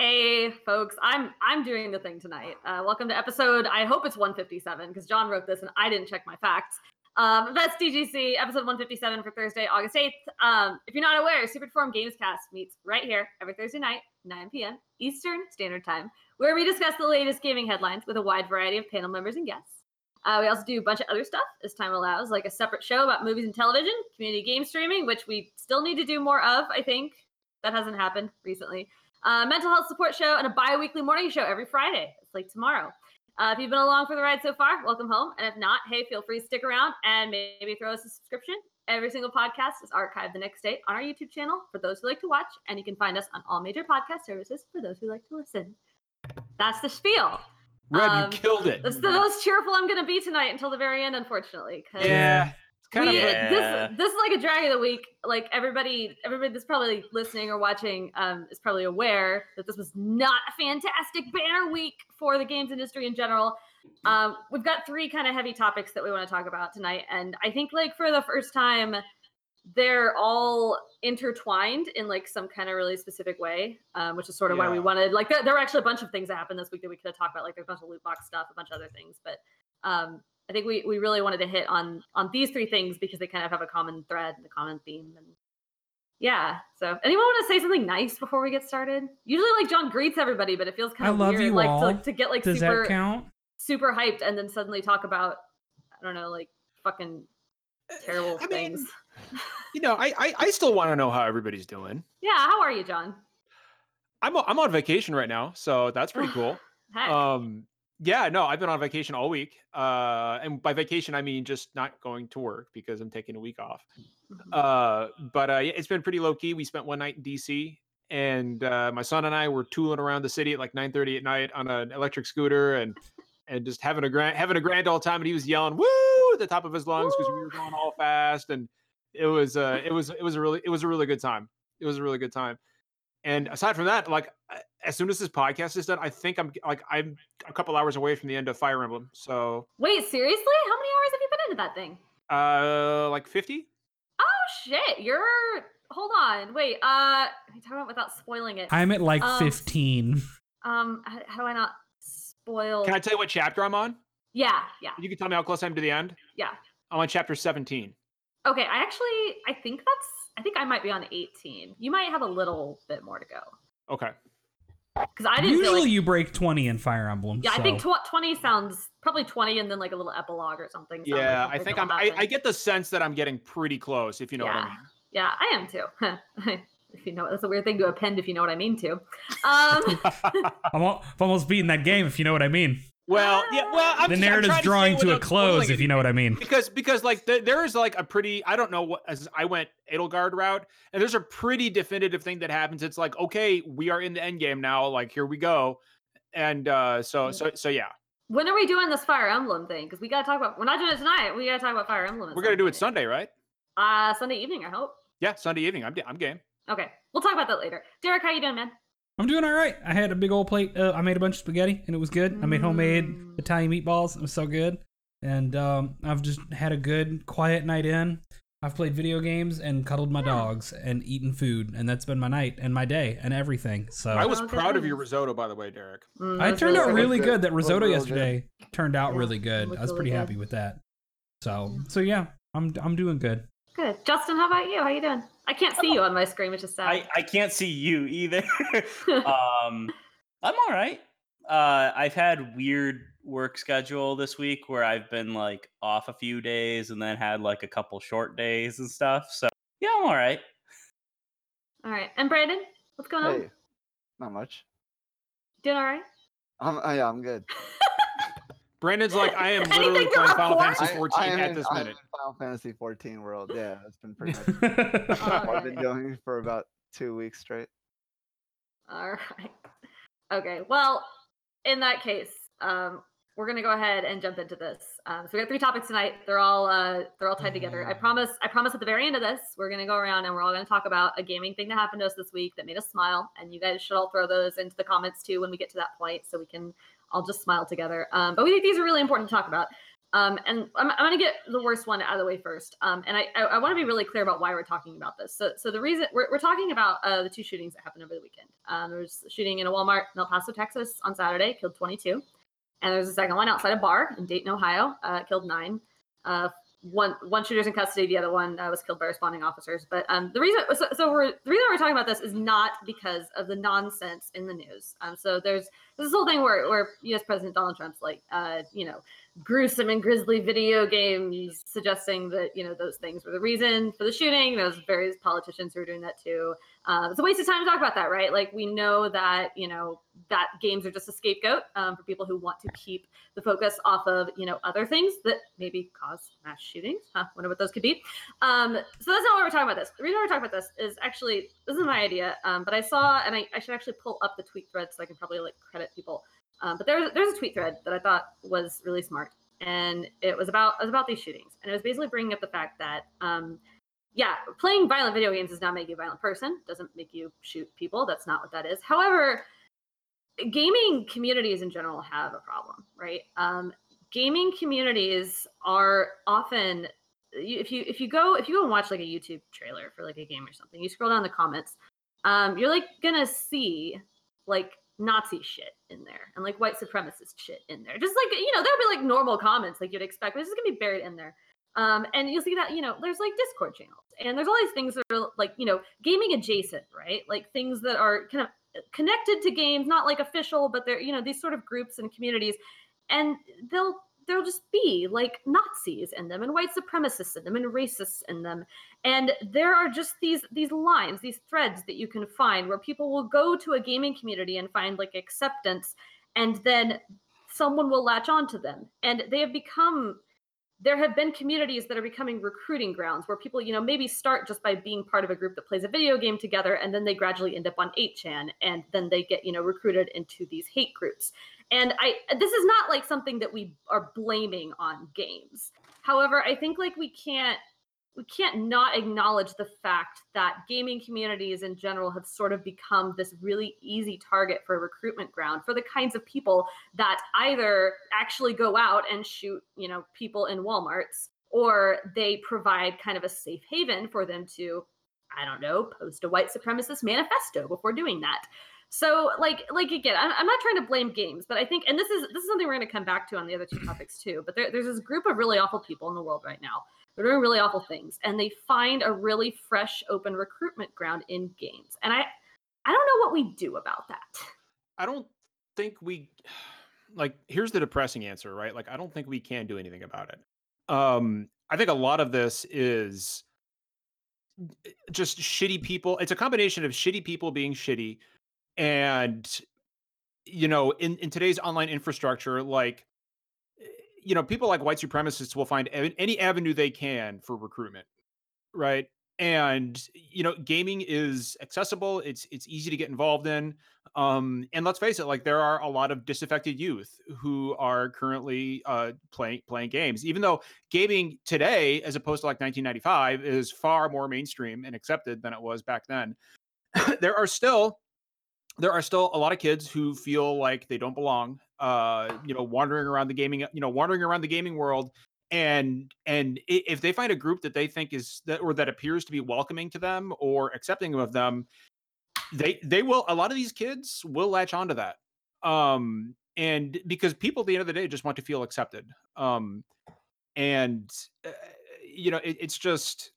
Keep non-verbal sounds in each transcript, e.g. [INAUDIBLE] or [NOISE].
Hey, folks, I'm I'm doing the thing tonight. Uh, welcome to episode. I hope it's 157 because John wrote this and I didn't check my facts. Um, that's DGC episode 157 for Thursday, August 8th. Um, if you're not aware, Super Form Gamescast meets right here every Thursday night, 9 p.m. Eastern Standard Time, where we discuss the latest gaming headlines with a wide variety of panel members and guests. Uh, we also do a bunch of other stuff as time allows, like a separate show about movies and television, community game streaming, which we still need to do more of. I think that hasn't happened recently uh, mental health support show, and a bi weekly morning show every Friday. It's like tomorrow. Uh, if you've been along for the ride so far, welcome home. And if not, hey, feel free to stick around and maybe throw us a subscription. Every single podcast is archived the next day on our YouTube channel for those who like to watch, and you can find us on all major podcast services for those who like to listen. That's the spiel. Reb, um, you killed it. That's the most cheerful I'm going to be tonight until the very end, unfortunately. Yeah, kind we, of yeah. this this is like a drag of the week like everybody everybody that's probably listening or watching um is probably aware that this was not a fantastic banner week for the games industry in general um we've got three kind of heavy topics that we want to talk about tonight and i think like for the first time they're all intertwined in like some kind of really specific way um, which is sort of yeah. why we wanted like there, there, were actually a bunch of things that happened this week that we could have talked about like there's a bunch of loot box stuff a bunch of other things but um, I think we we really wanted to hit on on these three things because they kind of have a common thread and a common theme and yeah. So anyone want to say something nice before we get started? Usually like John greets everybody, but it feels kind of weird like to, like to get like Does super that count? super hyped and then suddenly talk about I don't know, like fucking terrible I things. Mean, you know, I, I I still want to know how everybody's doing. Yeah, how are you, John? I'm I'm on vacation right now, so that's pretty cool. [SIGHS] Heck. Um yeah, no, I've been on vacation all week. Uh, and by vacation, I mean just not going to work because I'm taking a week off. Mm-hmm. Uh, but uh, yeah, it's been pretty low key. We spent one night in DC, and uh, my son and I were tooling around the city at like 9:30 at night on an electric scooter, and and just having a grand having a grand old time. And he was yelling "woo" at the top of his lungs because we were going all fast, and it was uh, it was it was a really it was a really good time. It was a really good time. And aside from that, like as soon as this podcast is done, I think I'm like I'm a couple hours away from the end of Fire Emblem. So wait, seriously? How many hours have you put into that thing? Uh, like fifty. Oh shit! You're hold on. Wait. Uh, talk about without spoiling it. I'm at like um, fifteen. Um, how, how do I not spoil? Can I tell you what chapter I'm on? Yeah, yeah. You can tell me how close I am to the end. Yeah. I'm on chapter seventeen. Okay, I actually I think that's I think I might be on 18. You might have a little bit more to go. Okay. Because I didn't usually like, you break 20 in Fire Emblem. Yeah, so. I think tw- 20 sounds probably 20 and then like a little epilogue or something. Yeah, like I think I'm. I, I, get the sense that I'm getting pretty close. If you know yeah. what I mean. Yeah, I am too. [LAUGHS] if you know, that's a weird thing to append. If you know what I mean, too. Um, [LAUGHS] I'm almost beating that game. If you know what I mean. Well, yeah. Well, I'm the just, narrative's drawing to, to a close, if you know what I mean. Because because like the, there is like a pretty I don't know what as I went Edelgard route, and there's a pretty definitive thing that happens. It's like okay, we are in the end game now. Like here we go, and uh so so so yeah. When are we doing this Fire Emblem thing? Because we gotta talk about. We're not doing it tonight. We gotta talk about Fire Emblem. We're gonna do it Sunday, right? Uh Sunday evening, I hope. Yeah, Sunday evening. I'm I'm game. Okay, we'll talk about that later. Derek, how you doing, man? I'm doing all right. I had a big old plate. Uh, I made a bunch of spaghetti and it was good. I made homemade Mm. Italian meatballs. It was so good. And um, I've just had a good, quiet night in. I've played video games and cuddled my dogs and eaten food, and that's been my night and my day and everything. So I was Oh, proud of your risotto, by the way, Derek. Mm, I turned out really good. good. That risotto real yesterday turned out Yeah, really good. I was really pretty good. happy with that. So so yeah, I'm I'm doing good. Good. Justin, how about you? How you doing? I can't see you on my screen, which is sad. I, I can't see you either. [LAUGHS] [LAUGHS] um, I'm all right. Uh, I've had weird work schedule this week where I've been like off a few days and then had like a couple short days and stuff. So yeah, I'm all right. all right. And Brandon, what's going on? Not much. Doing all right? I'm, oh, yeah, I'm good. [LAUGHS] Brandon's like I am [LAUGHS] literally playing Final? Fantasy 14 am at in- this I'm minute. Final Fantasy 14 world. [LAUGHS] Yeah, that's been pretty much what [LAUGHS] I've been doing for about two weeks straight. All right. Okay. Well, in that case, um, we're gonna go ahead and jump into this. Um, so we got three topics tonight. They're all uh, they're all tied together. I promise. I promise at the very end of this, we're gonna go around and we're all gonna talk about a gaming thing that happened to us this week that made us smile. And you guys should all throw those into the comments too when we get to that point, so we can all just smile together. Um, but we think these are really important to talk about. Um, and I'm, I'm going to get the worst one out of the way first. Um, and I, I, I want to be really clear about why we're talking about this. So, so the reason we're, we're talking about uh, the two shootings that happened over the weekend. Um, there was a shooting in a Walmart in El Paso, Texas on Saturday, killed 22. And there's a second one outside a bar in Dayton, Ohio, uh, killed nine. Uh, one one shooter's in custody. The other one uh, was killed by responding officers. But um, the reason so, so we're the reason we're talking about this is not because of the nonsense in the news. Um, so there's this whole thing where where U.S. President Donald Trump's like, uh, you know, gruesome and grisly video games, suggesting that you know those things were the reason for the shooting. There's various politicians who are doing that too. Uh, it's a waste of time to talk about that, right? Like we know that you know that games are just a scapegoat um, for people who want to keep the focus off of you know other things that maybe cause mass shootings. Huh? Wonder what those could be. Um, so that's not why we're talking about this. The reason we're talking about this is actually this is my idea, um, but I saw and I, I should actually pull up the tweet thread so I can probably like credit people. Um, but there's there's a tweet thread that I thought was really smart, and it was about it was about these shootings, and it was basically bringing up the fact that um, yeah, playing violent video games does not make you a violent person. Doesn't make you shoot people. That's not what that is. However, gaming communities in general have a problem, right? Um, gaming communities are often if you if you go if you go and watch like a YouTube trailer for like a game or something, you scroll down the comments, um, you're like gonna see like Nazi shit in there and like white supremacist shit in there. Just like, you know, there'll be like normal comments like you'd expect, but it's gonna be buried in there. Um, and you'll see that, you know, there's like Discord channels and there's all these things that are like, you know, gaming adjacent, right? Like things that are kind of connected to games, not like official, but they're, you know, these sort of groups and communities. And they'll there'll just be like Nazis in them and white supremacists in them and racists in them. And there are just these these lines, these threads that you can find where people will go to a gaming community and find like acceptance and then someone will latch on to them. And they have become there have been communities that are becoming recruiting grounds where people, you know, maybe start just by being part of a group that plays a video game together and then they gradually end up on 8chan and then they get, you know, recruited into these hate groups. And I this is not like something that we are blaming on games. However, I think like we can't we can't not acknowledge the fact that gaming communities in general have sort of become this really easy target for recruitment ground for the kinds of people that either actually go out and shoot, you know, people in Walmarts or they provide kind of a safe haven for them to I don't know, post a white supremacist manifesto before doing that. So like like again, I'm, I'm not trying to blame games, but I think, and this is this is something we're going to come back to on the other two topics too. But there, there's this group of really awful people in the world right now. They're doing really awful things, and they find a really fresh, open recruitment ground in games. And I I don't know what we do about that. I don't think we [SIGHS] like. Here's the depressing answer, right? Like I don't think we can do anything about it. Um, I think a lot of this is just shitty people. It's a combination of shitty people being shitty and you know in in today's online infrastructure like eh, you know people like white supremacists will find any avenue they can for recruitment right? And you know gaming is accessible it's it's easy to get involved in um and let's face it like there are a lot of disaffected youth who are currently uh playing playing games even though gaming today as opposed to like 1995 is far more mainstream and accepted than it was back then. There are still there are still a lot of kids who feel like they don't belong uh you know wandering around the gaming you know wandering around the gaming world and and if they find a group that they think is that or that appears to be welcoming to them or accepting of them they they will a lot of these kids will latch onto that um and because people at the end of the day just want to feel accepted um and uh, you know it, it's just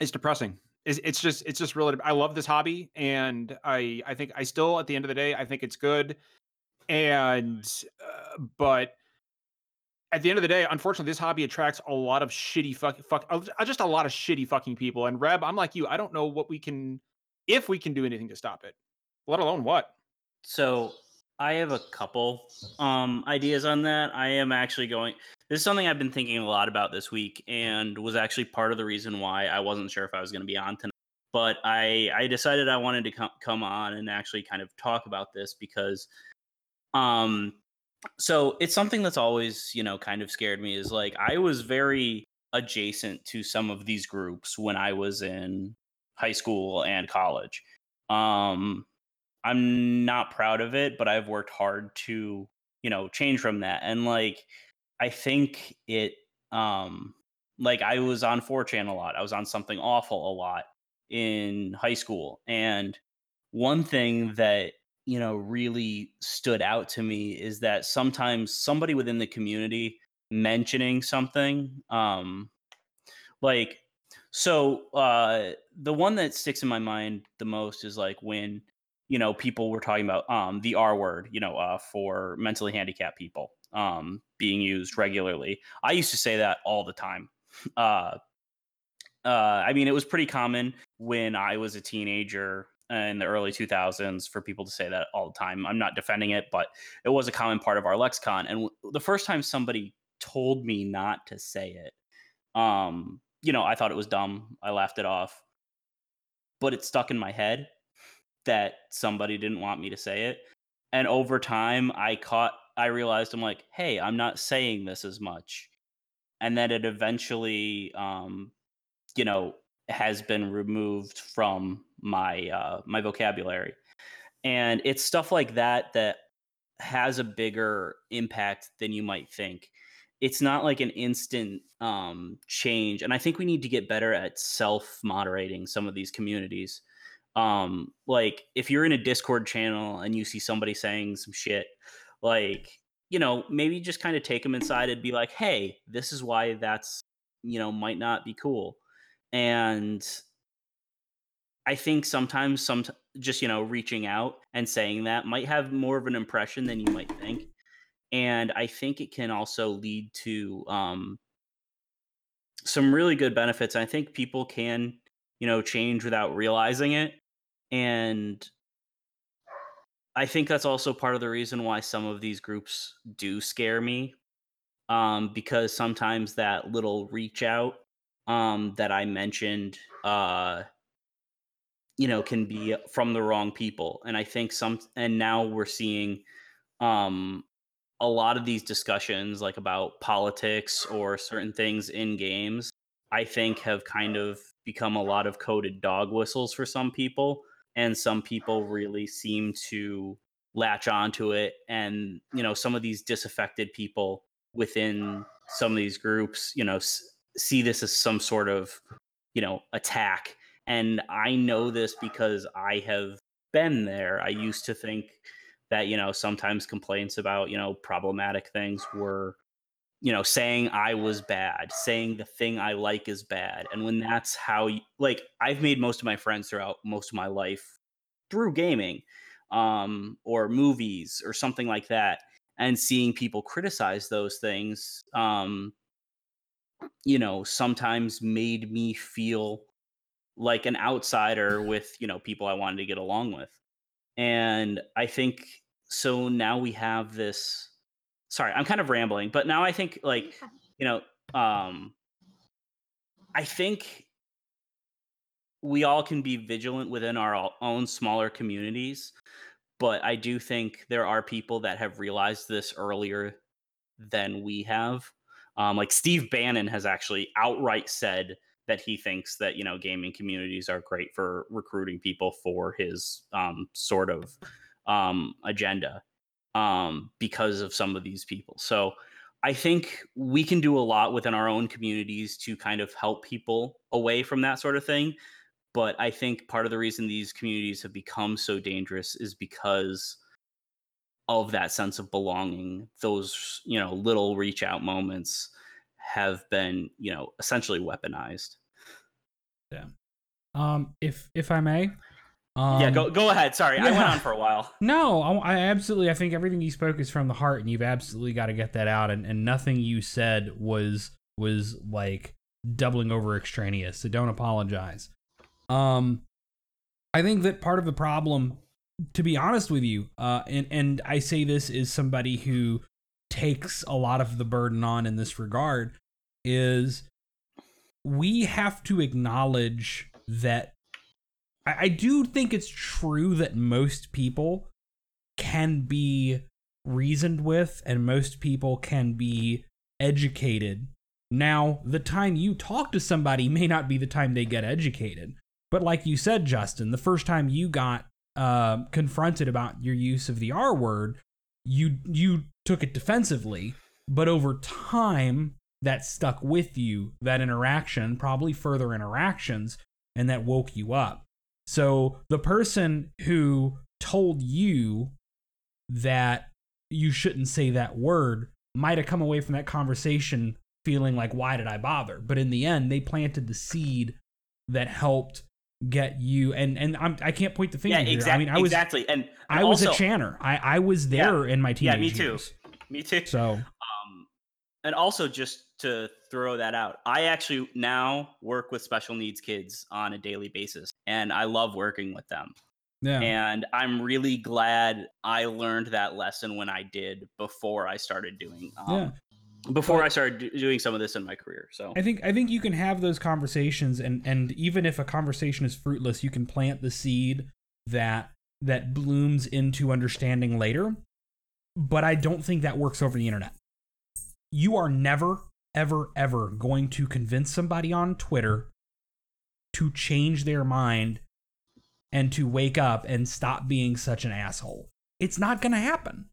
it's depressing. It's, it's just it's just really i love this hobby and i i think i still at the end of the day i think it's good and uh, but at the end of the day unfortunately this hobby attracts a lot of shitty fuck, fuck uh, just a lot of shitty fucking people and reb i'm like you i don't know what we can if we can do anything to stop it let alone what so i have a couple um ideas on that i am actually going this is something I've been thinking a lot about this week and was actually part of the reason why I wasn't sure if I was going to be on tonight. But I, I decided I wanted to com- come on and actually kind of talk about this because, um, so it's something that's always, you know, kind of scared me is like I was very adjacent to some of these groups when I was in high school and college. Um, I'm not proud of it, but I've worked hard to, you know, change from that. And like, I think it um like I was on 4chan a lot. I was on something awful a lot in high school. And one thing that, you know, really stood out to me is that sometimes somebody within the community mentioning something um like so uh the one that sticks in my mind the most is like when you know people were talking about um the r word you know uh for mentally handicapped people um being used regularly. I used to say that all the time. Uh uh i mean it was pretty common when i was a teenager in the early 2000s for people to say that all the time. I'm not defending it but it was a common part of our lexicon and the first time somebody told me not to say it um you know i thought it was dumb. I laughed it off. But it stuck in my head that somebody didn't want me to say it and over time i caught i realized i'm like hey i'm not saying this as much. And then it eventually um you know has been removed from my uh my vocabulary. And it's stuff like that that has a bigger impact than you might think. It's not like an instant um change and i think we need to get better at self moderating some of these communities. Um like if you're in a discord channel and you see somebody saying some shit like you know maybe just kind of take them inside and be like hey this is why that's you know might not be cool and i think sometimes some just you know reaching out and saying that might have more of an impression than you might think and i think it can also lead to um some really good benefits i think people can you know change without realizing it and I think that's also part of the reason why some of these groups do scare me. Um, because sometimes that little reach out um, that I mentioned, uh, you know, can be from the wrong people. And I think some, and now we're seeing um, a lot of these discussions, like about politics or certain things in games, I think have kind of become a lot of coded dog whistles for some people and some people really seem to latch onto it and you know some of these disaffected people within some of these groups you know see this as some sort of you know attack and i know this because i have been there. I used to think that you know sometimes complaints about you know problematic things were you know saying i was bad saying the thing i like is bad and when that's how you, like i've made most of my friends throughout most of my life through gaming um or movies or something like that and seeing people criticize those things um you know sometimes made me feel like an outsider with you know people i wanted to get along with. And i think so now we have this sorry i'm kind of rambling but now i think like you know um i think we all can be vigilant within our own smaller communities but i do think there are people that have realized this earlier than we have um, like steve bannon has actually outright said that he thinks that you know gaming communities are great for recruiting people for his um, sort of um, agenda um, because of some of these people so I think we can do a lot within our own communities to kind of help people away from that sort of thing. But I think part of the reason these communities have become so dangerous is because of that sense of belonging. Those, you know, little reach out moments have been, you know, essentially weaponized. Yeah um, if if I may, um, yeah, go go ahead. Sorry, I went on for a while. [LAUGHS] No, I, I absolutely. I think everything you spoke is from the heart, and you've absolutely got to get that out. And, and nothing you said was was like doubling over extraneous. So don't apologize. Um, I think that part of the problem, to be honest with you, uh, and and I say this is somebody who takes a lot of the burden on in this regard, is we have to acknowledge that I, I do think it's true that most people can be reasoned with and most people can be educated. Now, the time you talk to somebody may not be the time they get educated. But like you said, Justin, the first time you got uh, confronted about your use of the R word, you you took it defensively but over time that stuck with you that interaction probably further interactions and that woke you up. So the person who told you that you shouldn't say that word might have come away from that conversation feeling like why did i bother? But in the end they planted the seed that helped get you and and I'm, i can't point the finger yeah, exactly. i mean i was exactly, and, and i was a channer i i was there in my teenage Yeah, me too. years. Me too. so Um, and also just to throw that out, I actually now work with special needs kids on a daily basis, and I love working with them. yeah And I'm really glad I learned that lesson when I did before I started doing. Um, yeah Before But- I started doing some of this in my career. So I think I think you can have those conversations and and even if a conversation is fruitless, you can plant the seed that that blooms into understanding later. But I don't think that works over the internet. You are never ever ever going to convince somebody on Twitter to change their mind and to wake up and stop being such an asshole. It's not going to happen.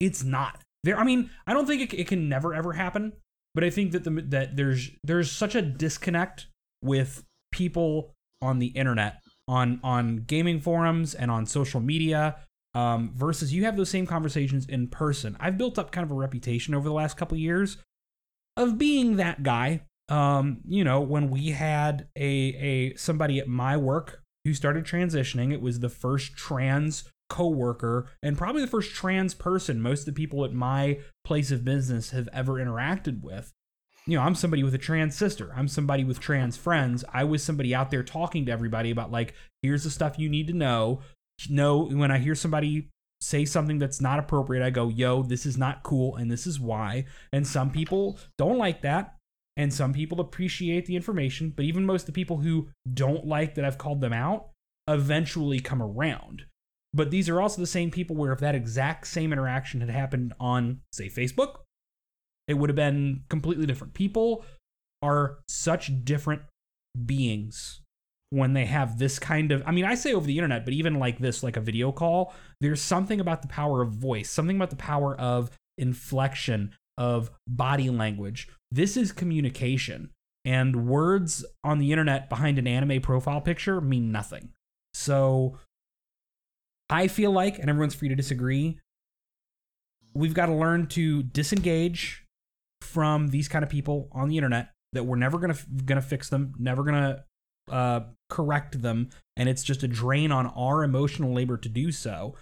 It's not. There I mean, I don't think it, it can never ever happen, but I think that the that there's there's such a disconnect with people on the internet, on on gaming forums and on social media, um, versus you have those same conversations in person. I've built up kind of a reputation over the last couple years of being that guy. Um, you know, when we had a a somebody at my work who started transitioning, it was the first trans coworker and probably the first trans person most of the people at my place of business have ever interacted with you know, I'm somebody with a trans sister. I'm somebody with trans friends. I was somebody out there talking to everybody about like, here's the stuff you need to know. Know when I hear somebody say something that's not appropriate, I go, yo, this is not cool and this is why. And some people don't like that. And some people appreciate the information. But even most of the people who don't like that I've called them out eventually come around. But these are also the same people where if that exact same interaction had happened on, say, Facebook, it would have been completely different. People are such different beings when they have this kind of I mean, I say over the internet, but even like this, like a video call, there's something about the power of voice, something about the power of inflection, of body language. This is communication. And words on the internet behind an anime profile picture mean nothing. So I feel like, and everyone's free to disagree, we've got to learn to disengage from these kind of people on the internet that we're never gonna gonna fix them, never gonna uh, correct them, and it's just a drain on our emotional labor to do so,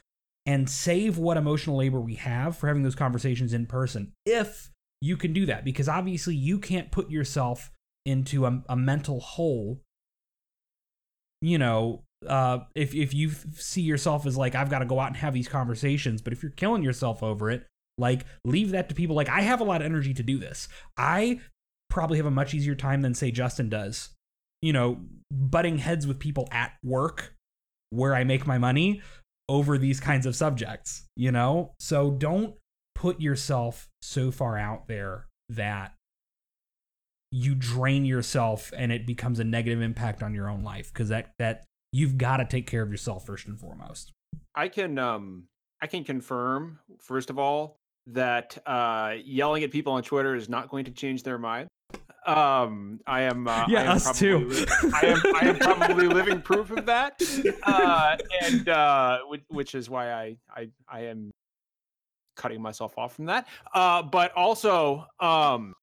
and save what emotional labor we have for having those conversations in person, if you can do that, because obviously you can't put yourself into a, a mental hole. You know, uh, if if you see yourself as like I've got to go out and have these conversations, but if you're killing yourself over it, like leave that to people. Like I have a lot of energy to do this. I probably have a much easier time than say Justin does. You know, butting heads with people at work where I make my money over these kinds of subjects, you know? So don't put yourself so far out there that you drain yourself and it becomes a negative impact on your own life because that that you've got to take care of yourself first and foremost. I can um I can confirm first of all that uh yelling at people on Twitter is not going to change their mind. Um I am uh, Yeah, I am us too. li- I am I am probably living proof of that. Uh and uh which, which is why I I I am cutting myself off from that. Uh but also um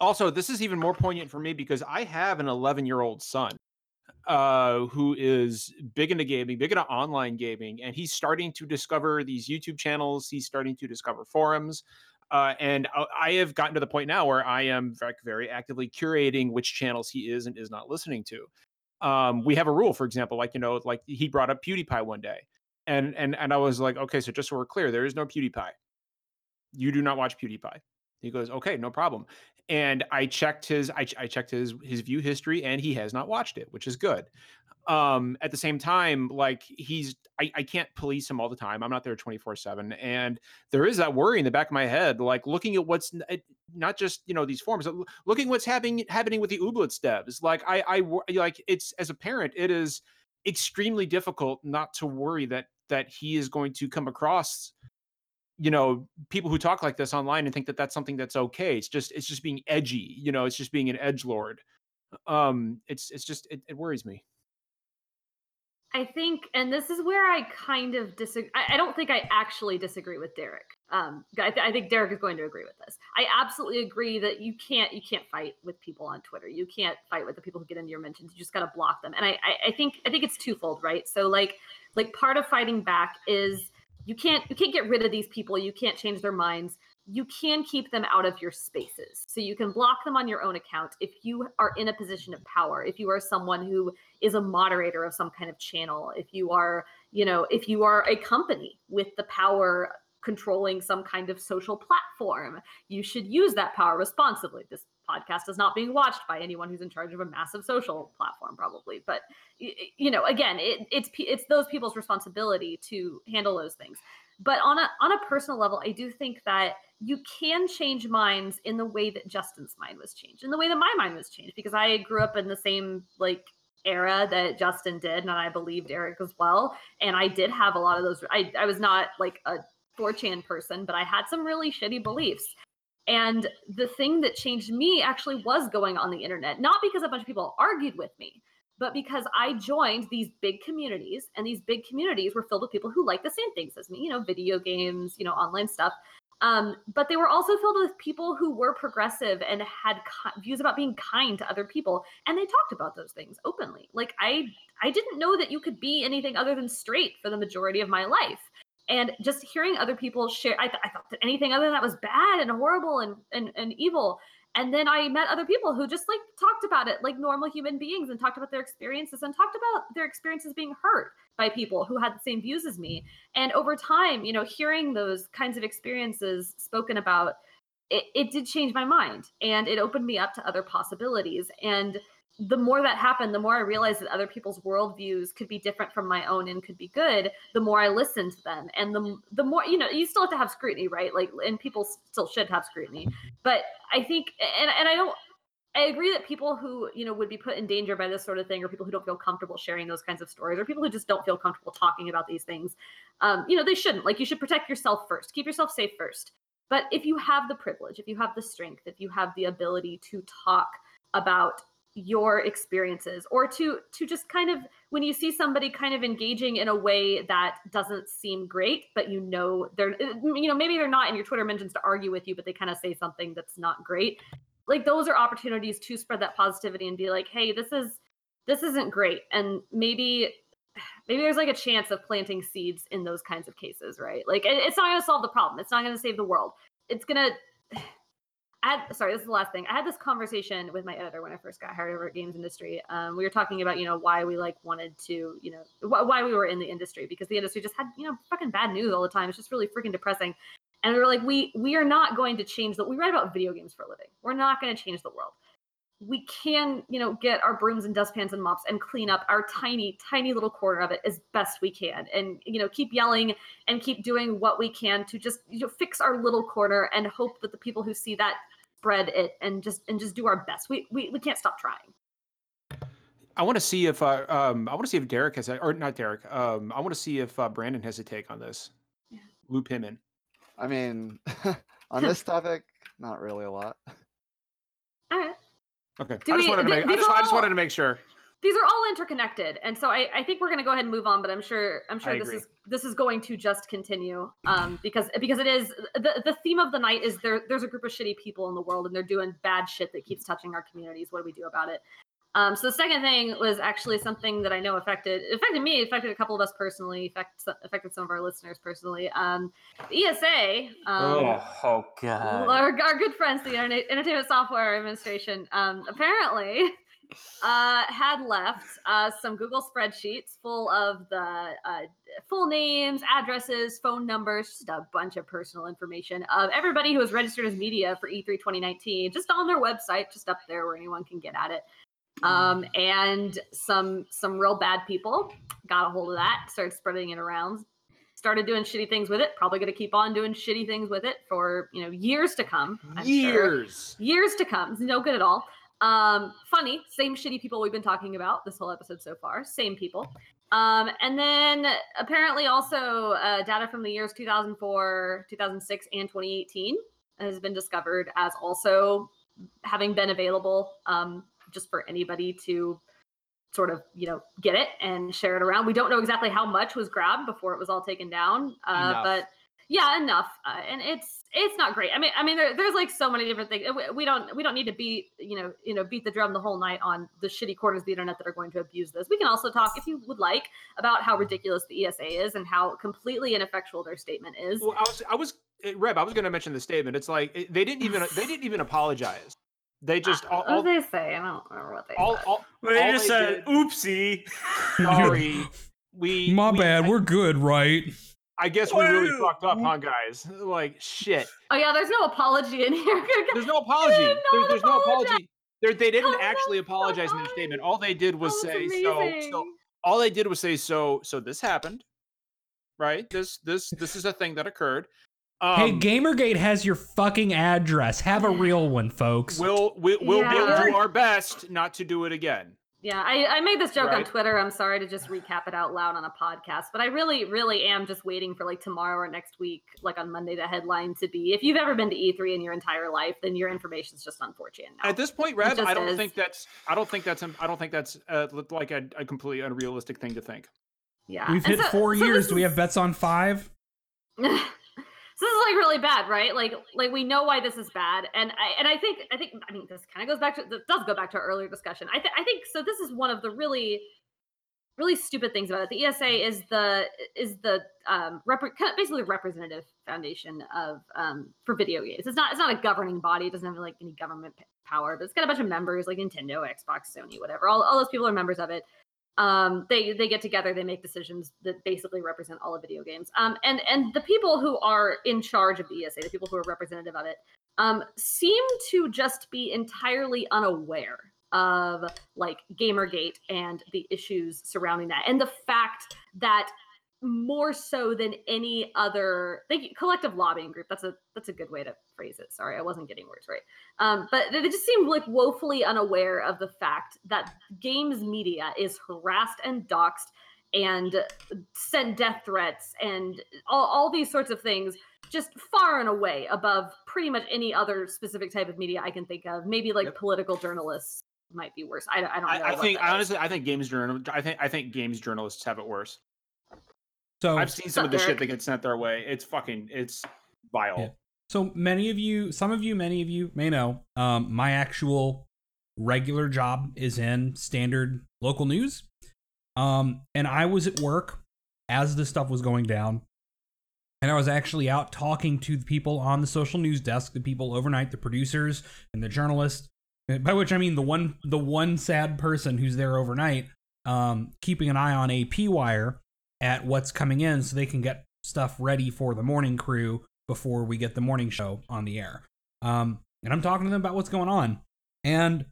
also this is even more poignant for me because I have an 11-year-old son uh, who is big into gaming, big into online gaming, and he's starting to discover these YouTube channels. He's starting to discover forums. Uh, and I, I have gotten to the point now where I am very, very actively curating which channels he is and is not listening to. Um, we have a rule, for example, like you know, like he brought up PewDiePie one day, and and and I was like, okay, so just so we're clear, there is no PewDiePie. You do not watch PewDiePie. He goes, okay, no problem. And I checked his, I, I checked his his view history, and he has not watched it, which is good. Um, at the same time, like he's, I, I can't police him all the time. I'm not there 24 seven, and there is that worry in the back of my head, like looking at what's not just you know these forms, looking what's happening happening with the Ooblets devs. Like I, I like it's as a parent, it is extremely difficult not to worry that that he is going to come across you know people who talk like this online and think that that's something that's okay it's just it's just being edgy you know it's just being an edge lord um it's it's just it, it worries me I think, and this is where I kind of disagree. I, I don't think I actually disagree with Derek. Um, I, th- I, think Derek is going to agree with this. I absolutely agree that you can't you can't fight with people on Twitter. You can't fight with the people who get into your mentions. You just got to block them. And I, I, I think I think it's twofold, right? So like like part of fighting back is you can't you can't get rid of these people. You can't change their minds you can keep them out of your spaces. So you can block them on your own account if you are in a position of power, if you are someone who is a moderator of some kind of channel, if you are, you know, if you are a company with the power controlling some kind of social platform, you should use that power responsibly. This podcast is not being watched by anyone who's in charge of a massive social platform probably, but you know, again, it, it's it's those people's responsibility to handle those things. But on a on a personal level, I do think that you can change minds in the way that Justin's mind was changed, in the way that my mind was changed, because I grew up in the same like era that Justin did, and I believed Eric as well. And I did have a lot of those. I, I was not like a 4chan person, but I had some really shitty beliefs. And the thing that changed me actually was going on the internet, not because a bunch of people argued with me, but because I joined these big communities, and these big communities were filled with people who like the same things as me, you know, video games, you know, online stuff. Um, but they were also filled with people who were progressive and had views about being kind to other people, and they talked about those things openly. Like I, I didn't know that you could be anything other than straight for the majority of my life, and just hearing other people share, I, th- I thought that anything other than that was bad and horrible and and, and evil. And then I met other people who just like talked about it like normal human beings and talked about their experiences and talked about their experiences being hurt by people who had the same views as me. And over time, you know, hearing those kinds of experiences spoken about, it, it did change my mind and it opened me up to other possibilities. And the more that happened, the more I realized that other people's worldviews could be different from my own and could be good. The more I listened to them, and the the more you know, you still have to have scrutiny, right? Like, and people still should have scrutiny. But I think, and and I don't, I agree that people who you know would be put in danger by this sort of thing, or people who don't feel comfortable sharing those kinds of stories, or people who just don't feel comfortable talking about these things, um, you know, they shouldn't. Like, you should protect yourself first, keep yourself safe first. But if you have the privilege, if you have the strength, if you have the ability to talk about your experiences or to to just kind of when you see somebody kind of engaging in a way that doesn't seem great but you know they're uh, you know maybe they're not in your twitter mentions to argue with you but they kind of say something that's not great. Like those are opportunities to spread that positivity and be like hey this is this isn't great. And maybe maybe there's like a chance of planting seeds in those kinds of cases right? Like it's not going to solve the problem. It's not going to save the world. It's going to Sorry, this is the last thing. I had this conversation with my editor when I first got hired over at Games Industry. Um, we were talking about, you know, why we like wanted to, you know, wh- why we were in the industry because the industry just had, you know, fucking bad news all the time. It's just really freaking depressing. And we were like, we we are not going to change that. We write about video games for a living. We're not going to change the world. We can, you know, get our brooms and dustpans and mops and clean up our tiny, tiny little corner of it as best we can, and you know, keep yelling and keep doing what we can to just you know, fix our little corner and hope that the people who see that spread it and just and just do our best. We we, we can't stop trying. I want to see if uh, um I want to see if Derek has a, or not Derek. Um, I want to see if uh, Brandon has a take on this. Yeah. Loop him in. I mean, [LAUGHS] on this topic, not really a lot. All right. Okay. Do I just we- wanted to make. I these just, I just wanted to make sure. These are all interconnected, and so I, I think we're going to go ahead and move on. But I'm sure I'm sure I this agree. is this is going to just continue um, because because it is the the theme of the night is there there's a group of shitty people in the world and they're doing bad shit that keeps touching our communities. What do we do about it? Um, so the second thing was actually something that I know affected affected me, affected a couple of us personally, affect, affected some of our listeners personally. Um, the ESA, um, oh, oh god. our, our good friends, the Internet, Entertainment Software Administration, um, apparently uh, had left uh, some Google spreadsheets full of the uh, full names, addresses, phone numbers, just a bunch of personal information of everybody who was registered as media for E3 2019, just on their website, just up there where anyone can get at it. Um, and some some real bad people got a hold of that, started spreading it around, started doing shitty things with it. Probably going to keep on doing shitty things with it for you know years to come. I'm sure Years. years to come. It's no good at all. Um, funny, same shitty people we've been talking about this whole episode so far. Same people. Um, and then apparently also uh, data from the years 2004, 2006, and 2018 has been discovered as also having been available um, just for anybody to sort of you know get it and share it around. We don't know exactly how much was grabbed before it was all taken down, uh, but yeah, enough. Uh, and it's it's not great. I mean, I mean, there, there's like so many different things. We, we don't we don't need to beat you know you know beat the drum the whole night on the shitty corners of the internet that are going to abuse this. We can also talk, if you would like, about how ridiculous the ESA is and how completely ineffectual their statement is. Well, I was, I was, eh, Reb, I was going to mention the statement. It's like eh, they didn't even, [LAUGHS] they didn't even apologize. They just all, what all, they say? I don't remember what they all, said. all, They all just they said, did- "Oopsie." sorry. [LAUGHS] We, My we- bad. I, We're good, right? I guess we really fucked up, huh, guys? [LAUGHS] Like shit. oh yeah, there's no apology in here. [LAUGHS] There's no apology. There- not there's no apologize. apology. There, they didn't How actually that's so apologize in their statement. All they did was Oh, say it's so. So all they did was say so. So this happened, right? This this this is a thing that occurred. Um, hey, Gamergate has your fucking address. Have a real one, folks. We'll we, we'll, we'll do our best not to do it again. Yeah, I, I made this joke on Twitter. I'm sorry to just recap it out loud on a podcast, but I really, really am just waiting for like tomorrow or next week, like on Monday, the headline to be if you've ever been to E3 in your entire life, then your information's just unfortunate. Now. At this point, Reb, I don't is. think that's I don't think that's I don't think that's uh, like a, a completely unrealistic thing to think. yeah, We've And hit so- four so years. this Do we have bets on five? [LAUGHS] so this is like really bad, right? Like, like we know why this is bad, and I and I think I think I mean this kind of goes back to this does go back to our earlier discussion. I I think so. This is one of the really really stupid things about it. The ESA is the is the um repre- kind of basically representative foundation of um for video games. It's not it's not a governing body. It doesn't have like any government p- power, but it's got a bunch of members like Nintendo, Xbox, Sony, whatever. All all those people are members of it um they they get together they make decisions that basically represent all of video games. Um and and the people who are in charge of the esa the people who are representative of it um seem to just be entirely unaware of like gamergate and the issues surrounding that. And the fact that more so than any other thank you collective lobbying group that's a that's a good way to phrase it sorry i wasn't getting words right um, but they just seem like woefully unaware of the fact that games media is harassed and doxxed and sent death threats and all, all these sorts of things just far and away above pretty much any other specific type of media i can think of maybe like Yep. political journalists might be worse i, don't- I don't know I, I think is. honestly, I think games journal. I think I think games journalists have it worse. So I've seen some of the shit that gets sent their way. It's fucking it's vile. Yeah. So many of you, some of you, many of you may know, um, my actual regular job is in standard local news. Um, and I was at work as this stuff was going down. And I was actually out talking to the people on the social news desk, the people overnight, the producers and the journalists. uh, By which I mean the one the one sad person who's there overnight, um, keeping an eye on AP wire at what's coming in so they can get stuff ready for the morning crew before we get the morning show on the air. Um, and I'm talking to them about what's going on. And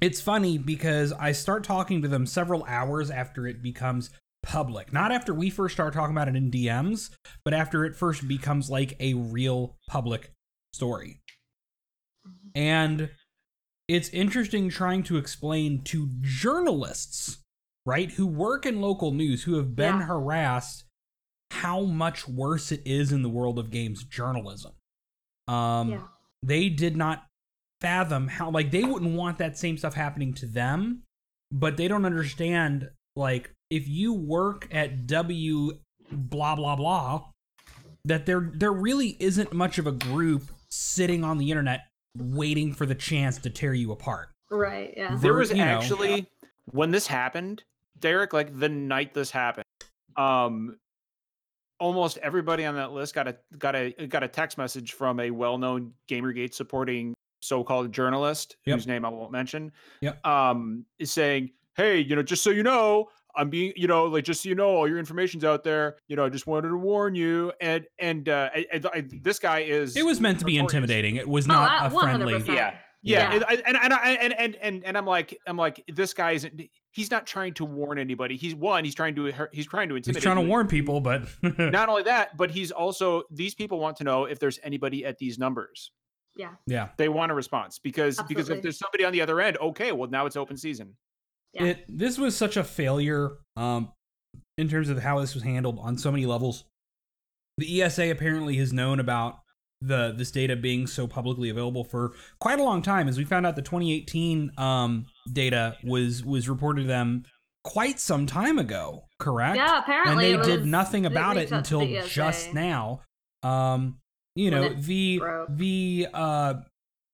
it's funny because I start talking to them several hours after it becomes public. Not after we first start talking about it in DMs, but after it first becomes like a real public story. And it's interesting trying to explain to journalists, right, who work in local news, who have been Yeah. harassed, how much worse it is in the world of games journalism. Um, yeah they did not fathom how like they wouldn't want that same stuff happening to them but they don't understand like if you work at w blah blah blah that there there really isn't much of a group sitting on the internet waiting for the chance to tear you apart right yeah There was you know. actually when this happened, Derek, like the night this happened, um almost everybody on that list got a got a got a text message from a well-known Gamergate supporting so-called journalist Yep. whose name I won't mention. Yep. Um is saying, "Hey, you know, just so you know, I'm being, you know, like just so you know, all your information's out there. You know, I just wanted to warn you." And and uh I, I, I- this guy is it was meant to be notorious. intimidating it was Oh, not uh, a friendly 100%. Yeah. Yeah, Yeah. And, and, and, I- and and and and I'm like I'm like this guy isn't he's not trying to warn anybody. He's one, he's trying to he's trying to intimidate. he's trying to warn people but [LAUGHS] Not only that, but he's also these people want to know if there's anybody at these numbers. Yeah. Yeah. They want a response because because if there's somebody on the other end, okay, well now it's open season. Yeah. It this was such a failure um in terms of how this was handled on so many levels. The ESA apparently has known about the this data being so publicly available for quite a long time as we found out the 2018 um data was was reported to them quite some time ago, correct? Yeah, apparently. and they did nothing about it reached out to until just now. Um, you know the broke. the uh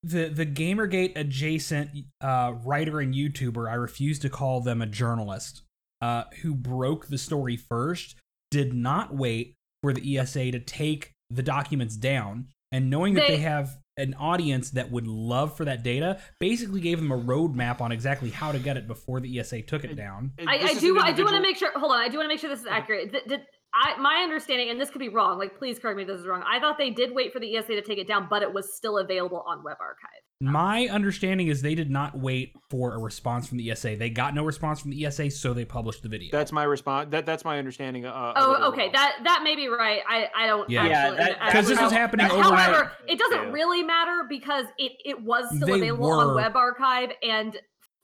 the the GamerGate adjacent uh writer and YouTuber, I refuse to call them a journalist, uh, who broke the story first, did not wait for the ESA to take the documents down, and knowing that They- they have an audience that would love for that data, basically gave them a roadmap on exactly how to get it before the ESA took it down. And I, I do. an I do want to make sure. Hold on. I do want to make sure this is accurate. Did, did I? My understanding, and this could be wrong. Like, please correct me if this is wrong. I thought they did wait for the ESA to take it down, but it was still available on Web Archive. My understanding is they did not wait for a response from the ESA. They got no response from the ESA, so they published the video. That's my response. That that's my understanding. Uh, Oh, okay. well. that that may be right. I I don't. Yeah. Yeah, actually, that- actually because this was happening However, overnight. However, it doesn't Yeah. really matter because it it was still They available were- on Web Archive, and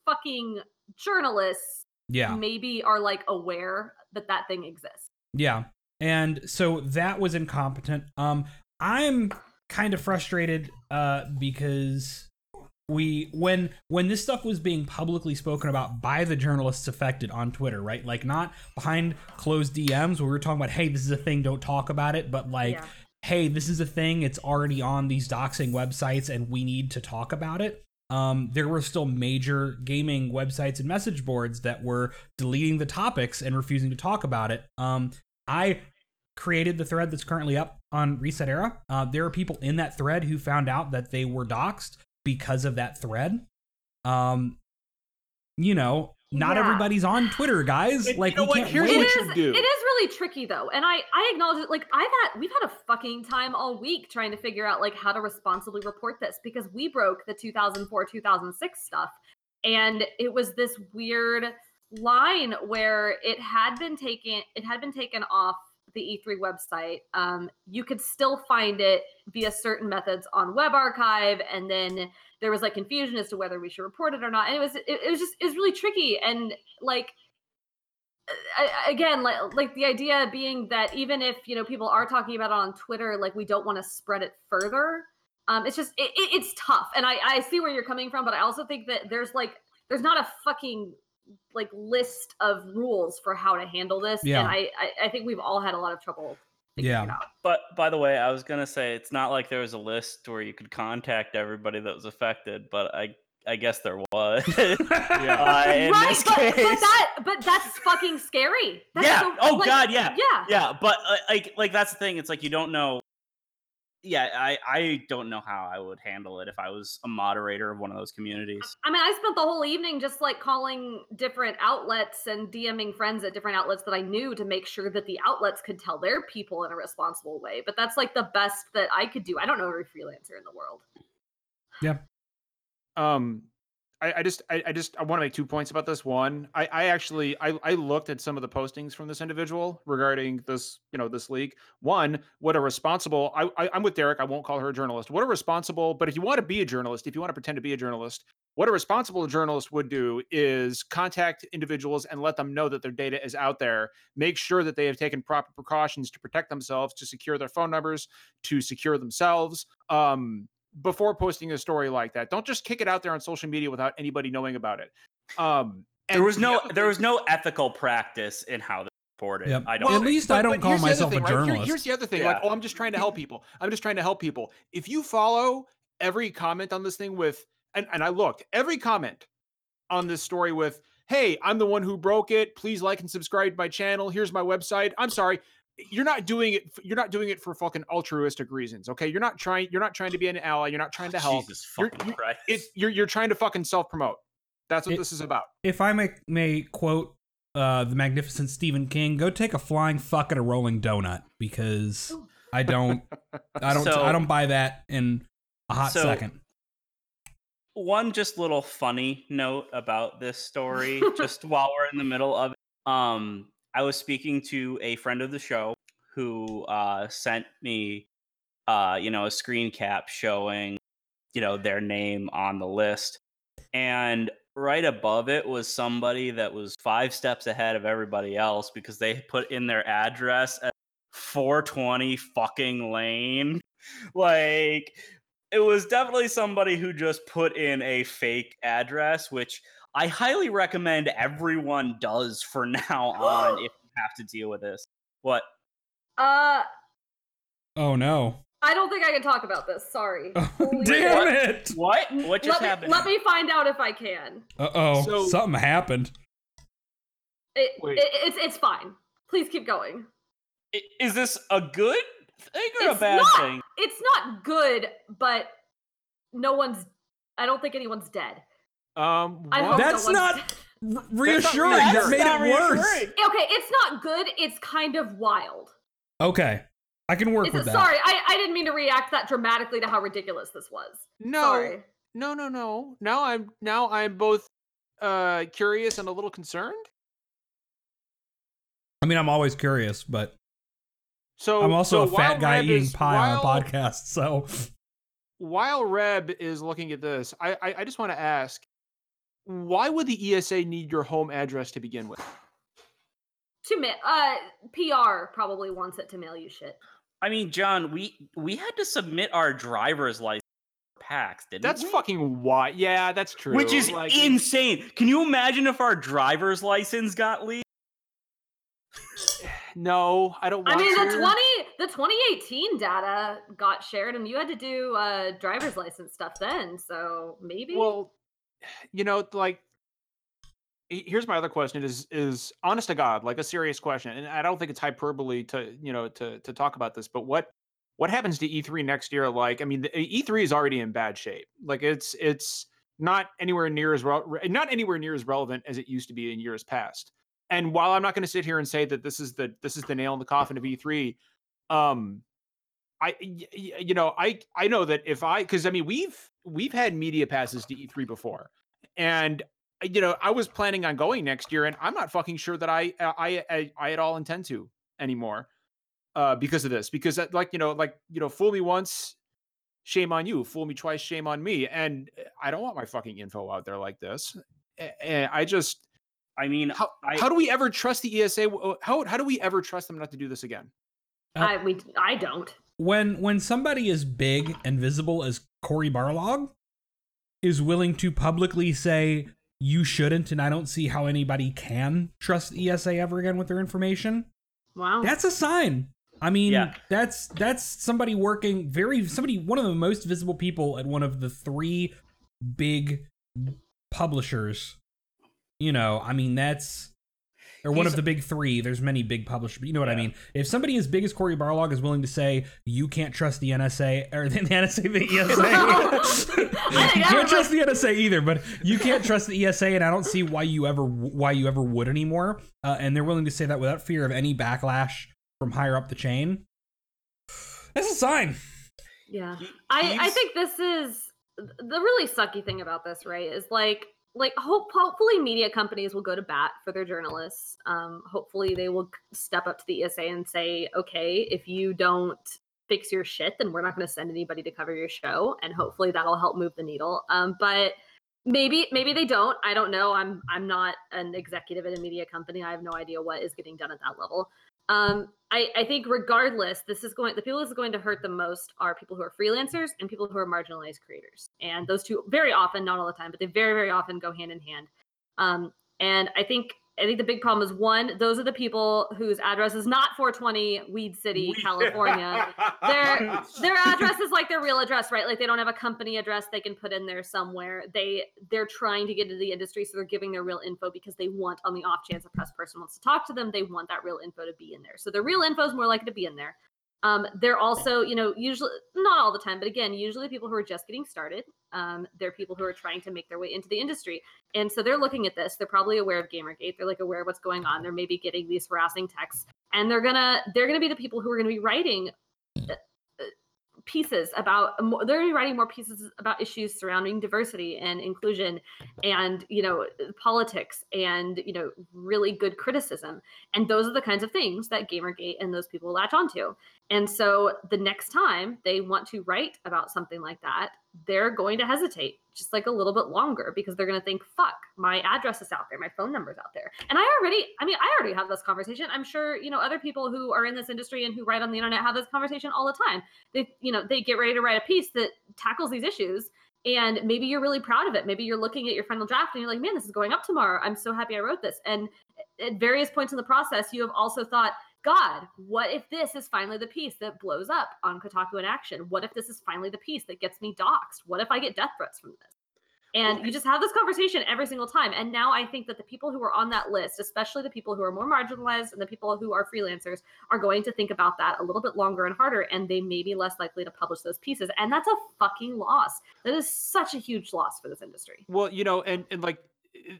fucking journalists yeah. maybe are like aware that that thing exists. Yeah. And so that was incompetent. Um I'm kind of frustrated uh because we when when this stuff was being publicly spoken about by the journalists affected on Twitter, right? Like not behind closed DMs where we were talking about, hey, this is a thing, don't talk about it, but like, Yeah. hey, this is a thing, it's already on these doxing websites and we need to talk about it. Um, there were still major gaming websites and message boards that were deleting the topics and refusing to talk about it. Um, I created the thread that's currently up on Reset Era. Uh, there are people in that thread who found out that they were doxxed because of that thread. Um, you know, not Yeah. everybody's on Twitter, guys. And you like, know we what? can't Here's wait. what is. you do. It is really tricky though, and I I acknowledge it. Like I've had we've had a fucking time all week trying to figure out like how to responsibly report this because we broke the 2004 2006 stuff, and it was this weird line where it had been taken it had been taken off the E3 website. Um, you could still find it via certain methods on Web Archive, and then there was like confusion as to whether we should report it or not. And it was it, it was just it was really tricky and like I, again like like the idea being that even if you know people are talking about it on twitter like we don't want to spread it further um it's just it, it, it's tough and i i see where you're coming from but i also think that there's like there's not a fucking like list of rules for how to handle this Yeah. and I, I i think we've all had a lot of trouble Yeah. But by the way, I was gonna say it's not like there was a list where you could contact everybody that was affected, but I I guess there was. [LAUGHS] Yeah. Uh, [LAUGHS] in right this but, case, but that but that's fucking scary that's yeah. so- oh like, God, yeah. yeah Yeah, but uh, like like that's the thing. It's like you don't know. Yeah, I I don't know how I would handle it if I was a moderator of one of those communities. I mean, I spent the whole evening just like calling different outlets and DMing friends at different outlets that I knew to make sure that the outlets could tell their people in a responsible way. But that's like the best that I could do. I don't know every freelancer in the world. Yeah. Um I, I just I, I just I want to make two points about this. One, I, I actually I, I looked at some of the postings from this individual regarding this, you know, this leak. One, what a responsible I, I I'm with Derek, I won't call her a journalist. What a responsible, but if you want to be a journalist, if you want to pretend to be a journalist, what a responsible journalist would do is contact individuals and let them know that their data is out there. Make sure that they have taken proper precautions to protect themselves, to secure their phone numbers, to secure themselves. Um, before posting a story like that. Don't just kick it out there on social media without anybody knowing about it. Um, There was no other there was no ethical practice in how they reported. Yep. I don't. Well, at think. least I don't call here's the other myself a thing, right? Here- journalist. here's the other thing. Like, oh, I'm just trying to help people. I'm just trying to help people. If you follow every comment on this thing with, and, and I looked, every comment on this story with, hey, I'm the one who broke it. Please like and subscribe to my channel. Here's my website. I'm sorry. You're not doing it. You're not doing it for fucking altruistic reasons. Okay. You're not trying. You're not trying to be an ally. You're not trying to help. Jesus You're- fucking you- Christ. It's you're you're trying to fucking self promote. That's what It- this is about. if I may, may quote uh, the magnificent Stephen King, go take a flying fuck at a rolling donut because I don't, I don't, So- I don't buy that in a hot So- second. one just little funny note about this story [LAUGHS] just while we're in the middle of it um i was speaking to a friend of the show who uh sent me uh you know a screen cap showing you know, their name on the list. And right above it was somebody that was five steps ahead of everybody else because they put in their address at 420 fucking lane. [LAUGHS] Like it was definitely somebody who just put in a fake address, which I highly recommend everyone does for [LAUGHS] now on [GASPS] if you have to deal with this. What? Uh, Oh no. I don't think I can talk about this. Sorry. [LAUGHS] Holy Damn what? it. What? What just let me, happened? let me find out if I can. Uh oh. So- Something happened. It, it, it's it's fine. Please keep going. I- Is this a good thing or a It's bad not. thing? It's not good, but no one's. I don't think anyone's dead. Um, I what? hope [LAUGHS] That's not- reassuring. reassuring. That That's made it worse. Okay, it's not good. It's kind of wild. Okay. I can work It's, with that. sorry, I, I didn't mean to react that dramatically to how ridiculous this was. no, Sorry. no, no, no. Now I'm now I'm both uh curious and a little concerned. I mean, I'm always curious, but So I'm also so a fat guy Reb eating is- pie on a podcast, so While Reb is looking at this, I I, I just want to ask, why would the ESA need your home address to begin with? To ma- uh, PR probably wants it to mail you shit. I mean, John, we we had to submit our driver's license for PAX, didn't That's we? fucking why. Yeah, that's true. Which is Like, insane. Can you imagine if our driver's license got leaked? [SIGHS] No, I don't. Want to. I Want mean, the twenty the 2018 data got shared, and you had to do uh, driver's license stuff then. So maybe. Well, you know, like here's my other question is is honest to God, like a serious question. And I don't think it's hyperbole to, you know, to to talk about this, but what what happens to E3 next year? Like, I mean, the, E3 is already in bad shape. Like it's it's not anywhere near as well not anywhere near as relevant as it used to be in years past. And while I'm not going to sit here and say that this is the this is the nail in the coffin of E3, um I y- y- you know I I know that if I because I mean we've we've had media passes to E3 before, and uh, you know I was planning on going next year, and I'm not fucking sure that I uh, I I, I at all intend to anymore, uh, because of this. Because that, like you know like you know fool me once, shame on you. Fool me twice, shame on me. And uh, I don't want my fucking info out there like this. And I just I mean, how I, how do we ever trust the ESA? How how do we ever trust them not to do this again? I we I don't. When when somebody as big and visible as Cory Barlog is willing to publicly say you shouldn't, and I don't see how anybody can trust ESA ever again with their information, Wow. that's a sign. I mean, Yeah. that's that's somebody working very somebody one of the most visible people at one of the three big publishers. You know, I mean that's or one of the big three. There's many big publishers, but you know what I mean. If somebody as big as Cory Barlog is willing to say you can't trust the NSA or [LAUGHS] the NSA, the ESA, [LAUGHS] you can't trust the NSA either. But you can't trust the ESA, and I don't see why you ever why you ever would anymore. Uh, and they're willing to say that without fear of any backlash from higher up the chain. That's a sign. Yeah. I, I think this is the really sucky thing about this, right? Is like like hope hopefully media companies will go to bat for their journalists. Um, hopefully they will step up to the ESA and say, okay, if you don't fix your shit, then we're not going to send anybody to cover your show, and hopefully that'll help move the needle. Um, but maybe maybe they don't. I don't know. I'm I'm not an executive at a media company. I have no idea what is getting done at that level. Um, I, I think regardless, this is going the people this is going to hurt the most are people who are freelancers and people who are marginalized creators. And those two very often, not all the time, but they very, very often go hand in hand. Um, and I think I think the big problem is one, those are the people whose address is not 420 Weed City, California. [LAUGHS] Their their address is like their real address, right? Like they don't have a company address they can put in there somewhere. They they're trying to get into the industry, so they're giving their real info because they want, on the off chance a press person wants to talk to them, they want that real info to be in there. So the real info is more likely to be in there. Um, they're also, you know, usually not all the time, but again, usually people who are just getting started. Um, they're people who are trying to make their way into the industry, and so they're looking at this. They're probably aware of GamerGate. They're like aware of what's going on. They're maybe getting these harassing texts, and they're gonna they're gonna be the people who are gonna be writing uh, uh, pieces about they're gonna be writing more pieces about issues surrounding diversity and inclusion and you know politics and you know really good criticism and those are the kinds of things that gamergate and those people latch onto and so the next time they want to write about something like that they're going to hesitate just like a little bit longer because they're going to think, fuck, my address is out there, my phone number's out there. And I already, I mean, I already have this conversation. I'm sure, you know, other people who are in this industry and who write on the internet have this conversation all the time. They, you know, they get ready to write a piece that tackles these issues. And maybe you're really proud of it. Maybe you're looking at your final draft and you're like, man, this is going up tomorrow. I'm so happy I wrote this. And at various points in the process, you have also thought, God, what if this is finally the piece that blows up on KotakuInAction? What if this is finally the piece that gets me doxxed? What if I get death threats from this? And you just have this conversation every single time. And now I think that the people who are on that list, especially the people who are more marginalized and the people who are freelancers, are going to think about that a little bit longer and harder. And they may be less likely to publish those pieces. And that's a fucking loss. That is such a huge loss for this industry. Well, you know, and, and like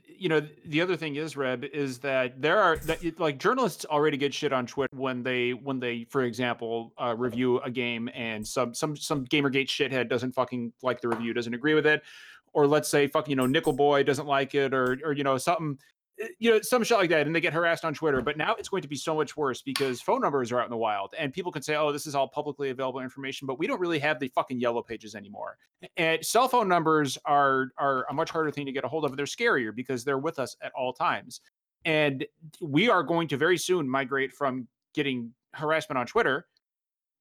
you know the other thing is reb is that there are that like journalists already get shit on twitter when they when they for example uh, review a game and some some some gamergate shithead doesn't fucking like the review doesn't agree with it. Or let's say fucking you know nickel boy doesn't like it or or you know something Eh, you know, some shit like that, and they get harassed on Twitter. But now it's going to be so much worse because phone numbers are out in the wild, and people can say, "Oh, this is all publicly available information," but we don't really have the fucking yellow pages anymore. And cell phone numbers are are a much harder thing to get a hold of. They're scarier because they're with us at all times, and we are going to very soon migrate from getting harassment on Twitter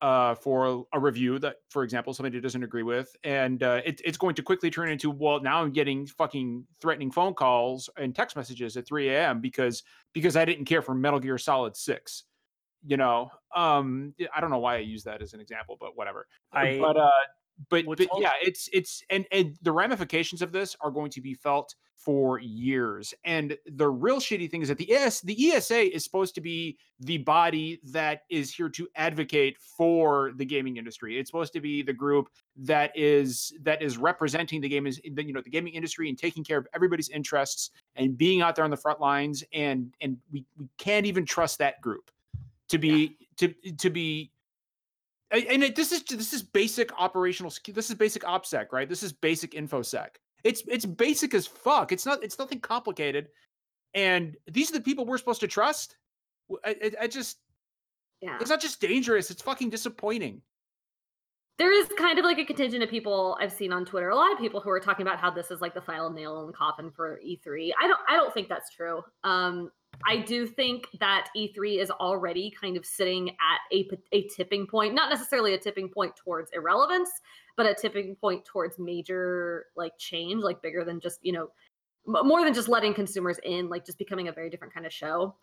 uh, for a review that, for example, somebody doesn't agree with, and uh, it, it's going to quickly turn into well, now I'm getting fucking threatening phone calls and text messages at 3 a.m. because because I didn't care for Metal Gear Solid Six. You know, um, I don't know why I use that as an example, but whatever. I, but uh, but, What's but also- yeah, it's it's and and the ramifications of this are going to be felt for years. And the real shitty thing is that the ES the ESA is supposed to be the body that is here to advocate for the gaming industry. It's supposed to be the group that is that is representing the game is the, you know the gaming industry and taking care of everybody's interests and being out there on the front lines. And and we we can't even trust that group to be to to be and it, this is this is basic operational this is basic opsec right this is basic infosec it's it's basic as fuck it's not it's nothing complicated and these are the people we're supposed to trust I just Yeah. it's not just dangerous it's fucking disappointing there is kind of like a contingent of people I've seen on Twitter, a lot of people who are talking about how this is like the final nail in the coffin for E3. I don't I don't think that's true. Um I do think that E3 is already kind of sitting at a, a tipping point, not necessarily a tipping point towards irrelevance, but a tipping point towards major like change, like bigger than just, you know, more than just letting consumers in, like just becoming a very different kind of show.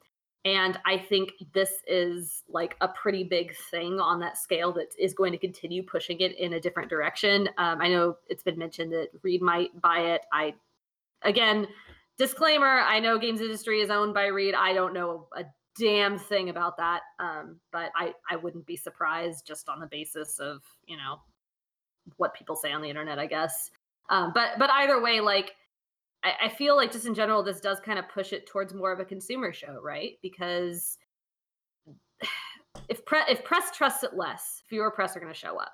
And I think this is like a pretty big thing on that scale that is going to continue pushing it in a different direction. Um, I know it's been mentioned that Reed might buy it. I, again, disclaimer: I know games industry is owned by Reed. I don't know a damn thing about that, um, but I I wouldn't be surprised just on the basis of you know what people say on the internet, I guess. Um, but but either way, like I, I feel like just in general, this does kind of push it towards more of a consumer show, right? Because if pre- if press trusts it less, fewer press are going to show up.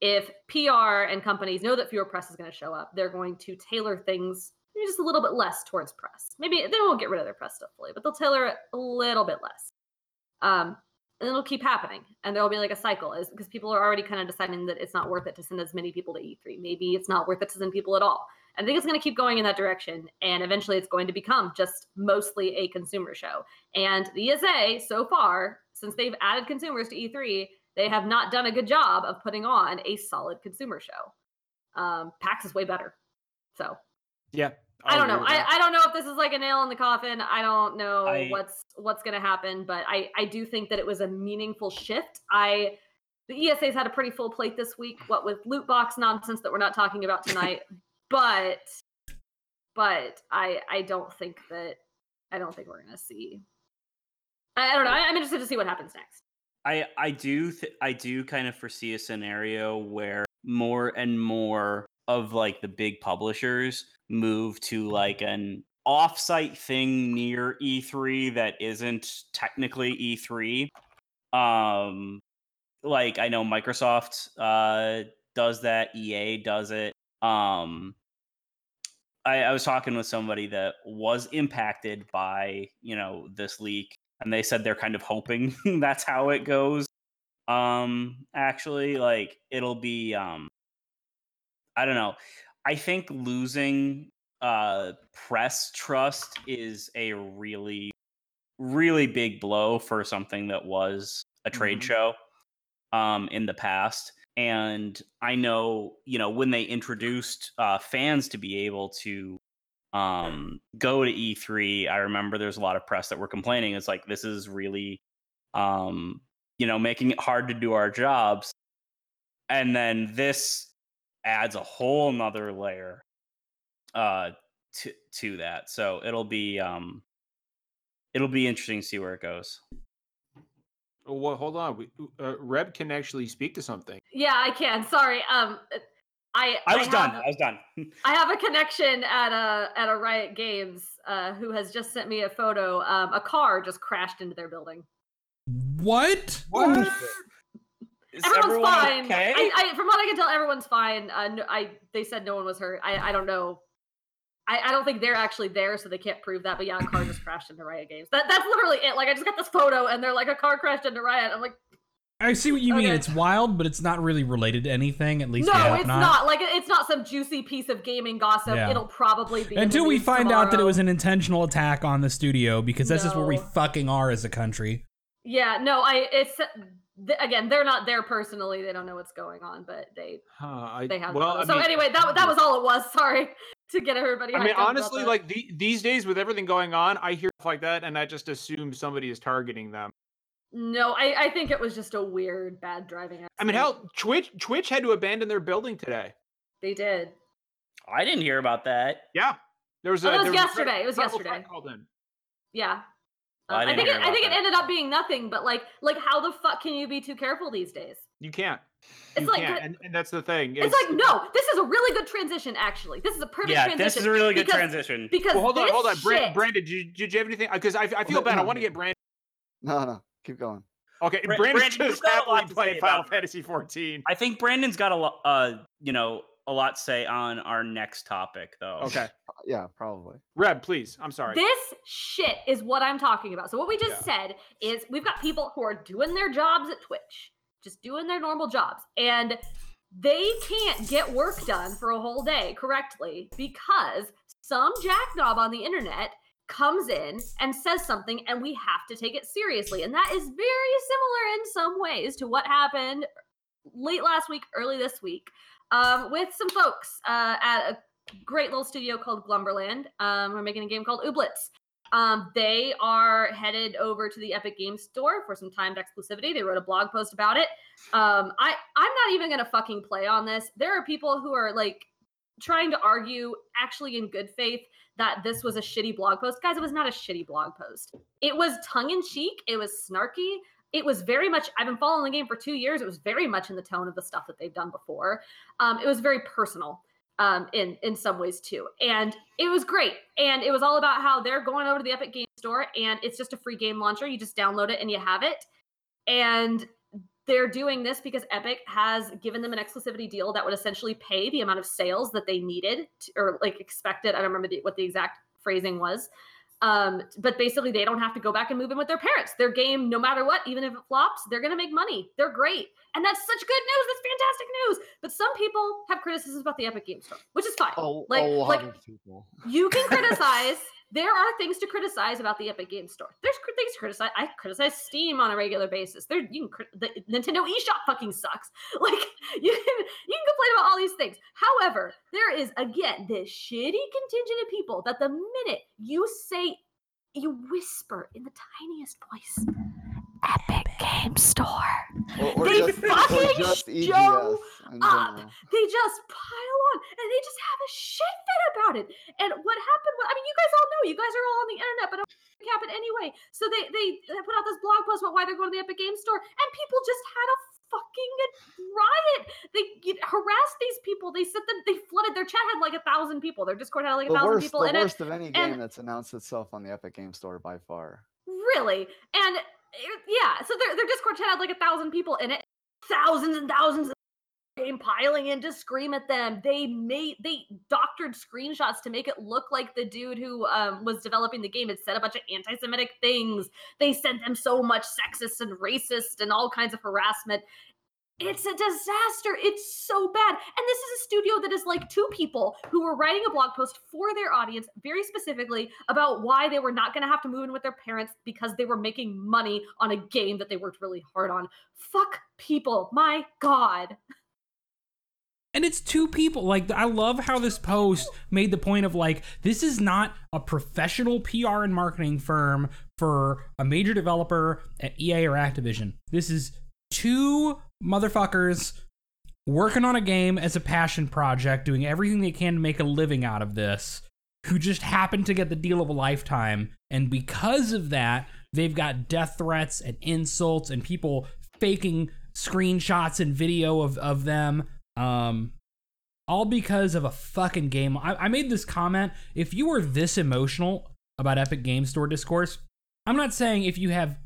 If PR and companies know that fewer press is going to show up, they're going to tailor things maybe just a little bit less towards press. Maybe they won't get rid of their press stuff fully, but they'll tailor it a little bit less. Um, and it'll keep happening, and there'll be like a cycle, is because people are already kind of deciding that it's not worth it to send as many people to E3. Maybe it's not worth it to send people at all. I think it's going to keep going in that direction, and eventually it's going to become just mostly a consumer show. And the ESA, so far, since they've added consumers to E3, they have not done a good job of putting on a solid consumer show. Um, PAX is way better. So yeah I don't know. I. I don't know if this is like a nail in the coffin. I don't know I- what's what's going to happen, but I I do think that it was a meaningful shift. I the ESA's had a pretty full plate this week, what with loot box nonsense that we're not talking about tonight. [LAUGHS] but but I I don't think that I don't think we're going to see. I, I don't know. I, I'm interested to see what happens next. I I do th- I do kind of foresee a scenario where more and more of like the big publishers move to like an offsite thing near E3 that isn't technically E3. Um like I know Microsoft uh does that, EA does it. Um I, I was talking with somebody that was impacted by, you know, this leak and they said they're kind of hoping [LAUGHS] that's how it goes um actually like it'll be um I don't know. I think losing uh press trust is a really really big blow for something that was a trade Mhm. show um in the past and i know you know when they introduced uh fans to be able to um go to e3 i remember there's a lot of press that were complaining it's like this is really um you know making it hard to do our jobs and then this adds a whole nother layer uh to to that so it'll be um it'll be interesting to see where it goes Oh, well, hold on. We, uh, Reb can actually speak to something. Yeah, I can. Sorry. Um, I i was done have- i was done [LAUGHS] I have a connection at a at a Riot Games uh, who has just sent me a photo. Um, a car just crashed into their building. What? What? Is Everyone's everyone fine. okay I, I, from what I can tell, everyone's fine. Uh, no, I they said no one was hurt. I, I don't know. I, I don't think they're actually there, so they can't prove that. But yeah, a car just crashed into Riot Games. That that's literally it. Like I just got this photo, and they're like a car crashed into Riot. I'm like, I see what you mean. It's wild, but it's not really related to anything. At least no, it's not. not. Like it's not some juicy piece of gaming gossip. Yeah. It'll probably be Until we news find out that it was an intentional attack on the studio, because that's just where we fucking are as a country. Yeah, no, I it's th- again, they're not there personally. They don't know what's going on, but they Huh, I, they have. well, so mean, anyway, that that was all it was. [LAUGHS] Sorry to get everybody. I mean, hyped up about honestly, like the, these days with everything going on, I hear stuff like that, and I just assume somebody is targeting them. no, I I think it was just a weird bad driving. Accident. I mean, hell, Twitch Twitch had to abandon their building today. they did. i didn't hear about that Yeah, there was Oh, a. it was there a threat- yesterday. It was yesterday. Called in. Yeah. I I, think it, I about think it ended up being nothing, but like like how the fuck can you be too careful these days? You can't. It's you like can't, and, and that's the thing. It's like no, this is a really good transition. Actually, this is a perfect yeah transition. this is a really good because- transition Because Well, hold on, hold on, Brandon. shit- Brandon, did you, did you have anything? Because I, I feel bad. I want to get Brandon. No, no, keep going. Okay, Brandon Brandon, just got a lot happily playing Final Fantasy 14. i think brandon's got a lot uh you know a lot to say on our next topic though Okay, [LAUGHS] Yeah, probably. Reb, please. I'm sorry. This shit is what I'm talking about. So what we just Yeah. said is we've got people who are doing their jobs at Twitch, just doing their normal jobs, and they can't get work done for a whole day correctly because some jackknob on the internet comes in and says something and we have to take it seriously. And that is very similar in some ways to what happened late last week, early this week, um, with some folks uh, at a great little studio called Glumberland. Um, we're making a game called Ooblets. Um, they are headed over to the Epic Games Store for some timed exclusivity. They wrote a blog post about it. Um, I I'm not even gonna fucking play on this. There are people who are like trying to argue, actually in good faith, that this was a shitty blog post. Guys, it was not a shitty blog post. It was tongue in cheek. It was snarky. It was very much. I've been following the game for two years. It was very much in the tone of the stuff that they've done before. Um, it was very personal um, in in some ways too, and it was great. And it was all about how they're going over to the Epic Game Store, and it's just a free game launcher. You just download it and you have it. And they're doing this because Epic has given them an exclusivity deal that would essentially pay the amount of sales that they needed to, or like expected. I don't remember the, what the exact phrasing was. Um, but basically, they don't have to go back and move in with their parents. Their game, no matter what, even if it flops, they're going to make money. They're great. And that's such good news. That's fantastic news. But some people have criticisms about the Epic Game Store, which is fine. A, like, lot like you can criticize. There are things to criticize about the Epic Game Store. There's cr- things to criticize. I criticize Steam on a regular basis. There, you can the Nintendo eShop fucking sucks. [LAUGHS] Like you can you can complain about all these things. However, there is again this shitty contingent of people that the minute you say you whisper in the tiniest voice, Epic Game Store. Or, or They just, fucking show up. they just pile on and they just have a shit fit about it. And what happened? wa- I mean, you guys all know. You guys are all on the internet, but it happened anyway. So they they they put out this blog post about why they're going to the Epic Game Store, and people just had a fucking riot. They harassed these people. They sent them. They flooded their chat. Had like a thousand people. Their Discord had like a thousand people the in it. worst of any and- game that's announced itself on the Epic Game Store by far. Really? And eh, yeah, so their their Discord chat had like a thousand people in it, thousands and thousands of game piling in to scream at them. They made they doctored screenshots to make it look like the dude who um, was developing the game had said a bunch of anti-Semitic things. They sent them so much sexist and racist and all kinds of harassment. It's a disaster. It's so bad. And this is a studio that is like two people who were writing a blog post for their audience very specifically about why they were not going to have to move in with their parents because they were making money on a game that they worked really hard on. Fuck people. My God. And it's two people. Like, I love how this post made the point of like, this is not a professional PR and marketing firm for a major developer at EA or Activision. This is two motherfuckers working on a game as a passion project, doing everything they can to make a living out of this, who just happened to get the deal of a lifetime. And because of that, they've got death threats and insults and people faking screenshots and video of, of them um, all because of a fucking game. I, I made this comment. If you are this emotional about Epic Game Store discourse, I'm not saying if you have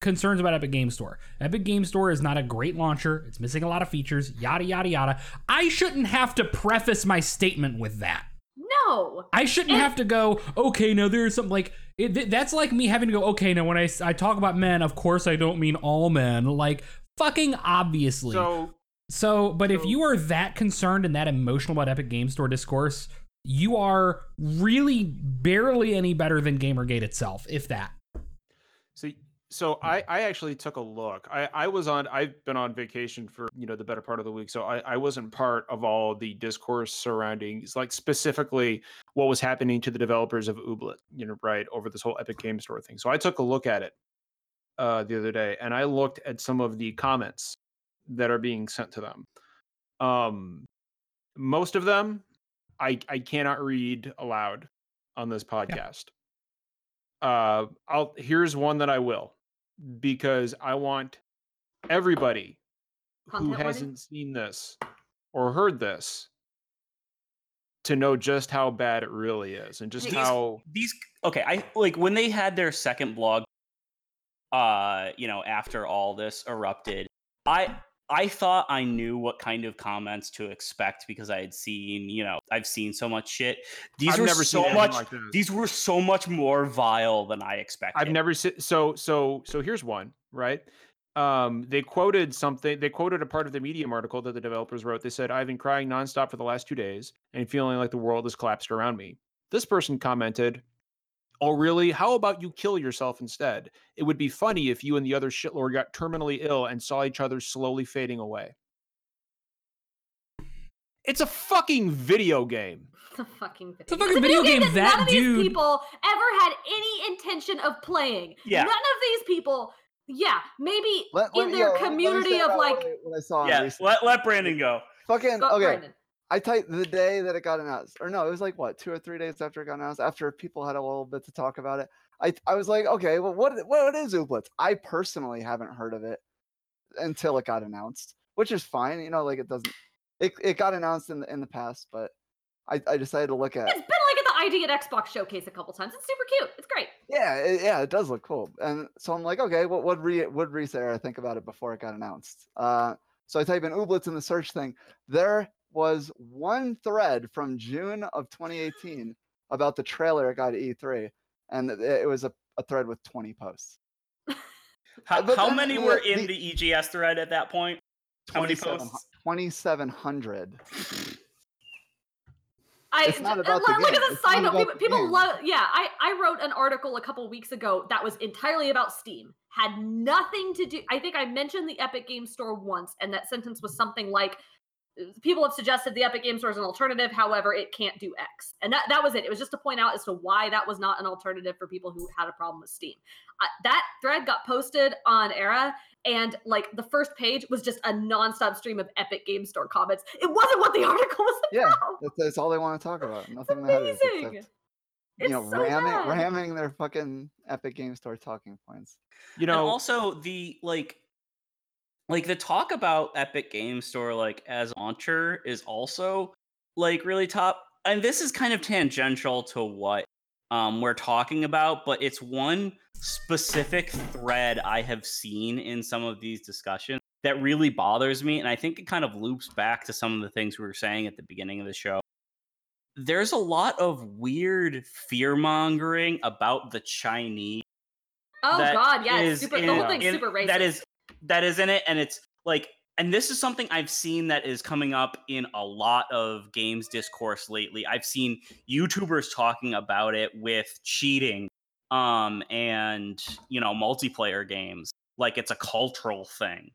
concerns about Epic Game Store. Epic Game Store is not a great launcher. It's missing a lot of features, yada, yada, yada. I shouldn't have to preface my statement with that. No. I shouldn't And- have to go, okay, no, there's something like, it, th- that's like me having to go, okay, now when I, I talk about men, of course I don't mean all men. Like, fucking obviously. So So, but if you are that concerned and that emotional about Epic Game Store discourse, you are really barely any better than Gamergate itself, if that. So, so I, I actually took a look. I, I was on. I've been on vacation for you know the better part of the week, so I, I wasn't part of all the discourse surrounding, like specifically what was happening to the developers of Ooblet, you know, right over this whole Epic Game Store thing. So I took a look at it uh, the other day, and I looked at some of the comments that are being sent to them. Um, most of them, I I cannot read aloud on this podcast. Uh, I'll here's one that I will because I want everybody who Content warning? hasn't seen this or heard this to know just how bad it really is and just These- how these okay i like when they had their second blog uh you know after all this erupted i i thought i knew what kind of comments to expect because i had seen you know i've seen so much shit these I've were never so seen much like these were so much more vile than i expected I've never seen so so so here's one, right? Um they quoted something they quoted a part of the Medium article that the developers wrote. They said, I've been crying nonstop for the last two days and feeling like the world has collapsed around me. This person commented, Oh, really? How about you kill yourself instead? It would be funny if you and the other shitlord got terminally ill and saw each other slowly fading away. It's a fucking video game. [LAUGHS] It's a fucking It's a fucking video game that, that none of dude- these people ever had any intention of playing. Yeah. None of these people, yeah, maybe Let- in let- their yo, let let community of like, what I- saw. yeah let, let brandon go Fucking Go- okay. Brandon. I typed the day that it got announced, or no, it was like what two or three days after it got announced. After people had a little bit to talk about it, I I was like, okay, well, what what is Ooblets? I personally haven't heard of it until it got announced, which is fine. You know, like it doesn't. It it got announced in the in the past, but I I decided to look at. It's been like at the ID at Xbox showcase a couple times. It's super cute. It's great. Yeah, it, yeah, it does look cool. And so I'm like, okay, what would re would Reset Era think about it before it got announced? Uh, so I type in Ooblets in the search thing. There was one thread from June of 2018 about the trailer it got at E3, and it, it was a, a thread with 20 posts. how, But how then many the- were in the- the egs thread at that point how many posts 2,700. I It's not about the like, game. as a It's side not note, people, people love. Yeah, I I wrote an article a couple weeks ago that was entirely about Steam. Had nothing to do. I think I mentioned the Epic Game Store once, and that sentence was something like, "People have suggested the Epic Game Store is an alternative. However, it can't do X." And that that was it. It was just to point out as to why that was not an alternative for people who had a problem with Steam. Uh, that thread got posted on Era, and like the first page was just a nonstop stream of Epic Game Store comments. It wasn't what the [LAUGHS] article was Yeah, about. that's, that's all they want to talk about. Nothing in the headers amazing. except It's you know so ramming bad. ramming their fucking Epic Game Store talking points. You and know, also the like like the talk about epic game store like as launcher is also like really top and this is kind of tangential to what um we're talking about but it's one specific thread i have seen in some of these discussions that really bothers me and i think it kind of loops back to some of the things we were saying at the beginning of the show there's a lot of weird fear mongering about the chinese Oh God, yeah, super. in- the whole thing's in- super racist. That is that is in it, and it's like and this is something I've seen that is coming up in a lot of games discourse lately. I've seen YouTubers talking about it with cheating um and you know multiplayer games like it's a cultural thing.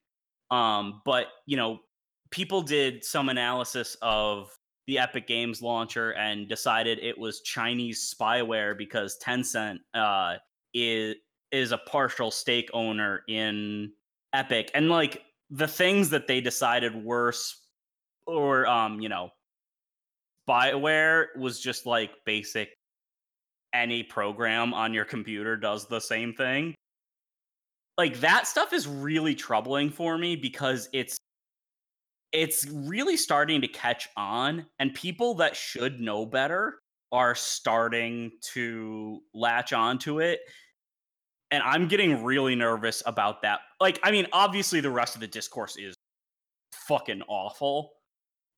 Um but you know people did some analysis of the Epic Games launcher and decided it was Chinese spyware because Tencent uh is is a partial stake owner in Epic. And like the things that they decided worse or um you know spyware was just like basic any program on your computer does the same thing. Like that stuff is really troubling for me because it's it's really starting to catch on and people that should know better are starting to latch onto it and I'm getting really nervous about that. Like, I mean, obviously the rest of the discourse is fucking awful,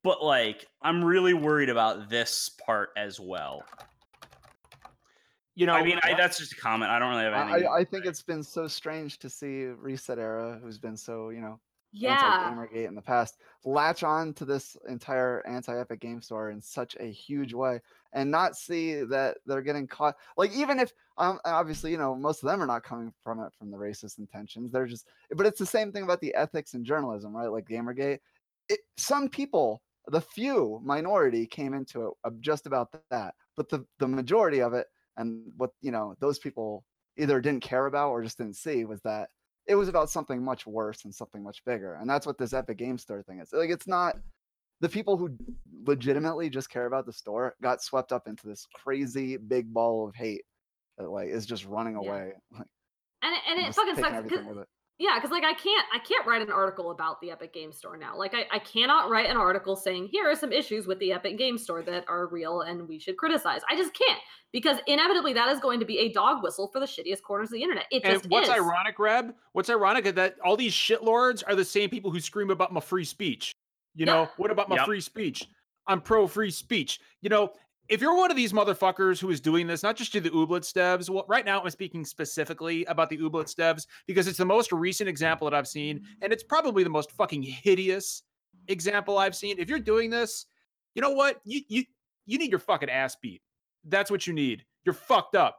but like, I'm really worried about this part as well. You know, I mean, I, that's just a comment. I don't really have anything. I, I think it's been so strange to see Reset Era, who's been so you know Yeah. anti-gamergate in the past latch on to this entire anti-epic game store in such a huge way and not see that they're getting caught like even if um obviously you know most of them are not coming from it from the racist intentions they're just but it's the same thing about the ethics in journalism right like gamergate it, some people the few minority came into it of just about that but the the majority of it and what you know those people either didn't care about or just didn't see was that it was about something much worse and something much bigger. And that's what this Epic Game Store thing is. Like it's not the people who legitimately just care about the store got swept up into this crazy big ball of hate that like is just running Yeah. away. Like, And it, and it fucking sucks. 'cause- everything with it. Yeah, because like I can't I can't write an article about the Epic Game Store now. Like I, I cannot write an article saying here are some issues with the Epic Game Store that are real and we should criticize. I just can't because inevitably that is going to be a dog whistle for the shittiest corners of the internet. It and just what's is. ironic, Reb? What's ironic is that all these shitlords are the same people who scream about my free speech. You Yeah. know, what about my Yep. free speech? I'm pro free speech. You know, if you're one of these motherfuckers who is doing this, not just to the Ooblets devs, well, right now I'm speaking specifically about the Ooblets devs because it's the most recent example that I've seen, and it's probably the most fucking hideous example I've seen. If you're doing this, you know what? You you you need your fucking ass beat. That's what you need. You're fucked up.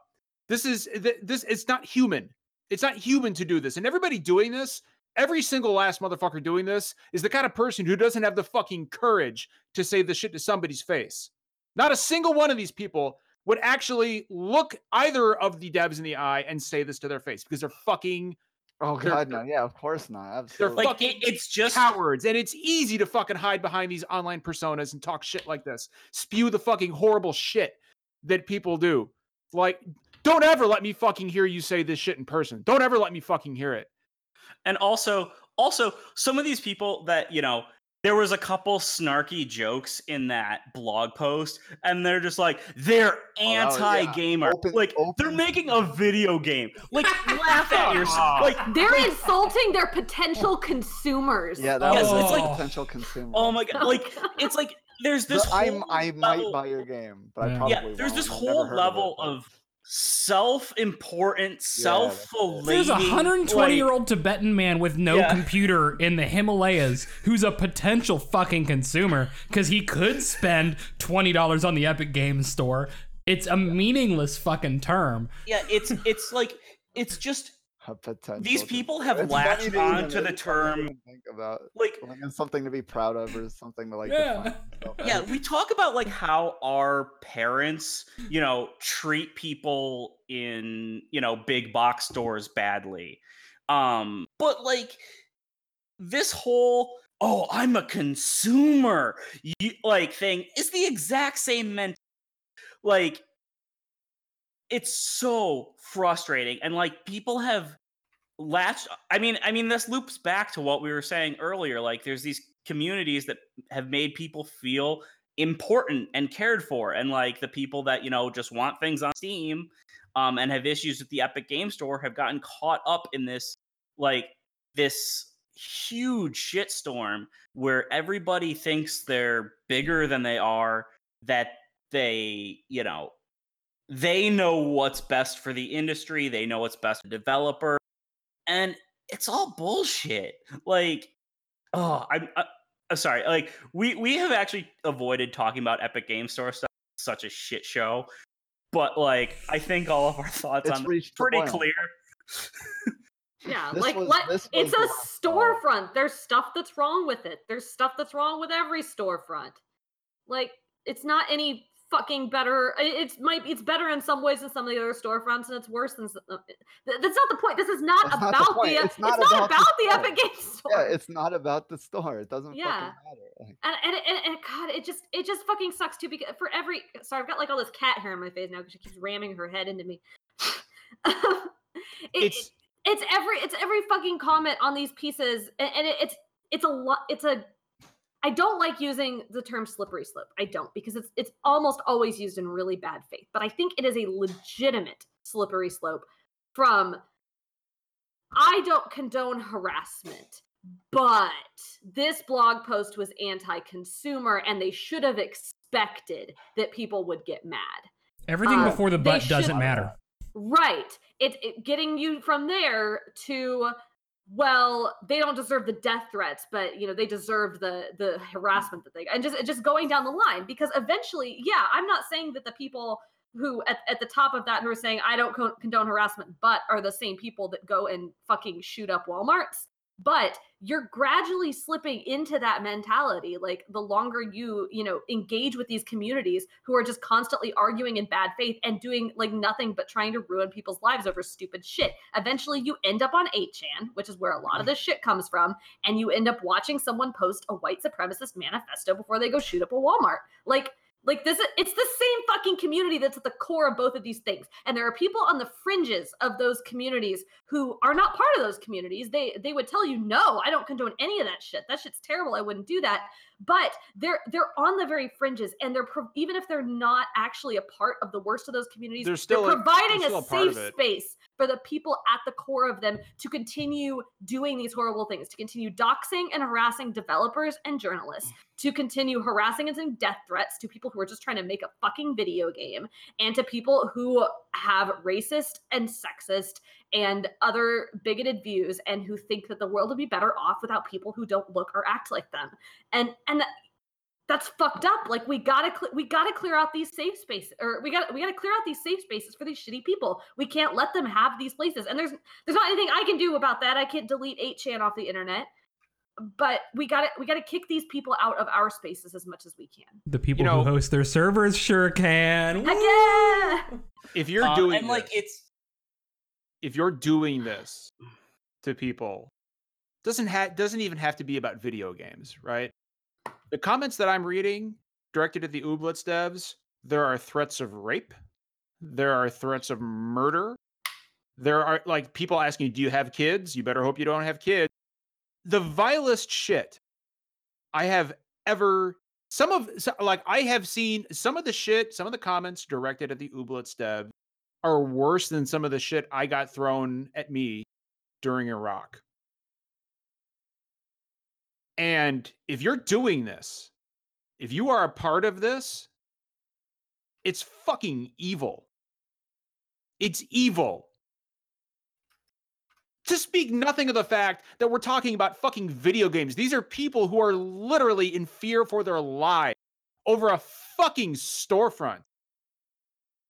This is this. It's not human. It's not human to do this. And everybody doing this, every single last motherfucker doing this, is the kind of person who doesn't have the fucking courage to say the shit to somebody's face. Not a single one of these people would actually look either of the devs in the eye and say this to their face because they're fucking Oh god, no, yeah, of course not. Absolutely. like fucking it's just cowards. And it's easy to fucking hide behind these online personas and talk shit like this. Spew the fucking horrible shit that people do. Like, don't ever let me fucking hear you say this shit in person. Don't ever let me fucking hear it. and also also some of these people that you know there was a couple snarky jokes in that blog post and they're just like they're Oh, that was- yeah. anti-gamer Open- like they're making a [LAUGHS] video game like laugh at [LAUGHS] yourself like They're insulting their potential consumers. yeah, that Yes, was it's like like- potential consumer. oh my god like [LAUGHS] it's like there's this I whole I might level- buy your game, but I Yeah. probably yeah there's won't. this whole level of, it, of self-important that's self-flating There's a 120 like- year old Tibetan man with no Yeah. computer in the Himalayas who's a potential fucking consumer because he could spend $20 on the Epic Games Store. It's a meaningless fucking term. yeah it's it's like it's just a potential. these people have It's latched to even- on to the it's funny to term think about like like something to be proud of or something to like Yeah. define yourself yeah we talk about like how our parents you know treat people in you know big box stores badly um but like this whole oh i'm a consumer you, like thing is the exact same mentality. like it's so frustrating and like people have latched i mean i mean this loops back to what we were saying earlier like there's these communities that have made people feel important and cared for and like the people that you know just want things on steam um and have issues with the epic game store have gotten caught up in this like this huge shitstorm where everybody thinks they're bigger than they are that they you know they know what's best for the industry they know what's best for developer and it's all bullshit like oh, I'm uh, uh, sorry. Like we we have actually avoided talking about Epic Game Store stuff. It's such a shit show. But like, I think all of our thoughts It's on reached pretty clear. Yeah, This like was- let it's a the last storefront. There's stuff that's wrong with it. There's stuff that's wrong with every storefront. Like it's not any fucking better. It's might it's better in some ways than some of the other storefronts, and it's worse than. uh, That's not the point. This is not That's not the about the. It's It's not, not about, about the the. Epic Game Store. Yeah, it's not about the store. It doesn't Yeah. fucking matter. Like, and, and and and God, it just it just fucking sucks too. Because for every sorry, I've got like all this cat hair in my face now because she keeps ramming her head into me. [LAUGHS] it, It's it's every it's every fucking comment on these pieces and, and it, it's it's a lot it's a i don't like using the term slippery slope i don't because it's it's almost always used in really bad faith but i think it is a legitimate slippery slope from i don't condone harassment but this blog post was anti-consumer and they should have expected that people would get mad Everything Uh, before the butt doesn't matter. Right. It, it getting you from there to well, they don't deserve the death threats, but you know they deserve the the harassment that they and just just going down the line because eventually, yeah, I'm not saying that the people who at, at the top of that who are saying I don't condone harassment, but are the same people that go and fucking shoot up WalMarts. But you're gradually slipping into that mentality. Like the longer you, you know, engage with these communities who are just constantly arguing in bad faith and doing like nothing but trying to ruin people's lives over stupid shit. Eventually you end up on 8chan, which is where a lot of mm-hmm. this shit comes from, and you end up watching someone post a white supremacist manifesto before they go shoot up a Walmart. Like like this it's the same fucking community that's at the core of both of these things. And there are people on the fringes of those communities who are not part of those communities. They they would tell you, "No, I don't condone any of that shit. That shit's terrible. I wouldn't do that." But they're they're on the very fringes and they're pro- even if they're not actually a part of the worst of those communities, They're still they're providing they're still a a safe space for the people at the core of them to continue doing these horrible things, to continue doxing and harassing developers and journalists, to continue harassing and sending death threats to people who are just trying to make a fucking video game, and to people who have racist and sexist and other bigoted views and who think that the world would be better off without people who don't look or act like them. And and that's fucked up. Like we gotta cl- we gotta clear out these safe spaces, or we got to we gotta clear out these safe spaces for these shitty people. We can't let them have these places. And there's there's not anything I can do about that. I can't delete 8chan off the internet. But we gotta we gotta kick these people out of our spaces as much as we can. The people know- who host their servers sure can. Heck yeah! if you're Um, doing and like it's if you're doing this to people doesn't have doesn't even have to be about video games right the comments that i'm reading directed at the ooblets devs there are threats of rape there are threats of murder there are like people asking do you have kids you better hope you don't have kids the vilest shit i have ever some of like i have seen some of the shit some of the comments directed at the ooblets dev are worse than some of the shit I got thrown at me during Iraq. And if you're doing this, if you are a part of this, it's fucking evil. It's evil. To speak nothing of the fact that we're talking about fucking video games. These are people who are literally in fear for their lives over a fucking storefront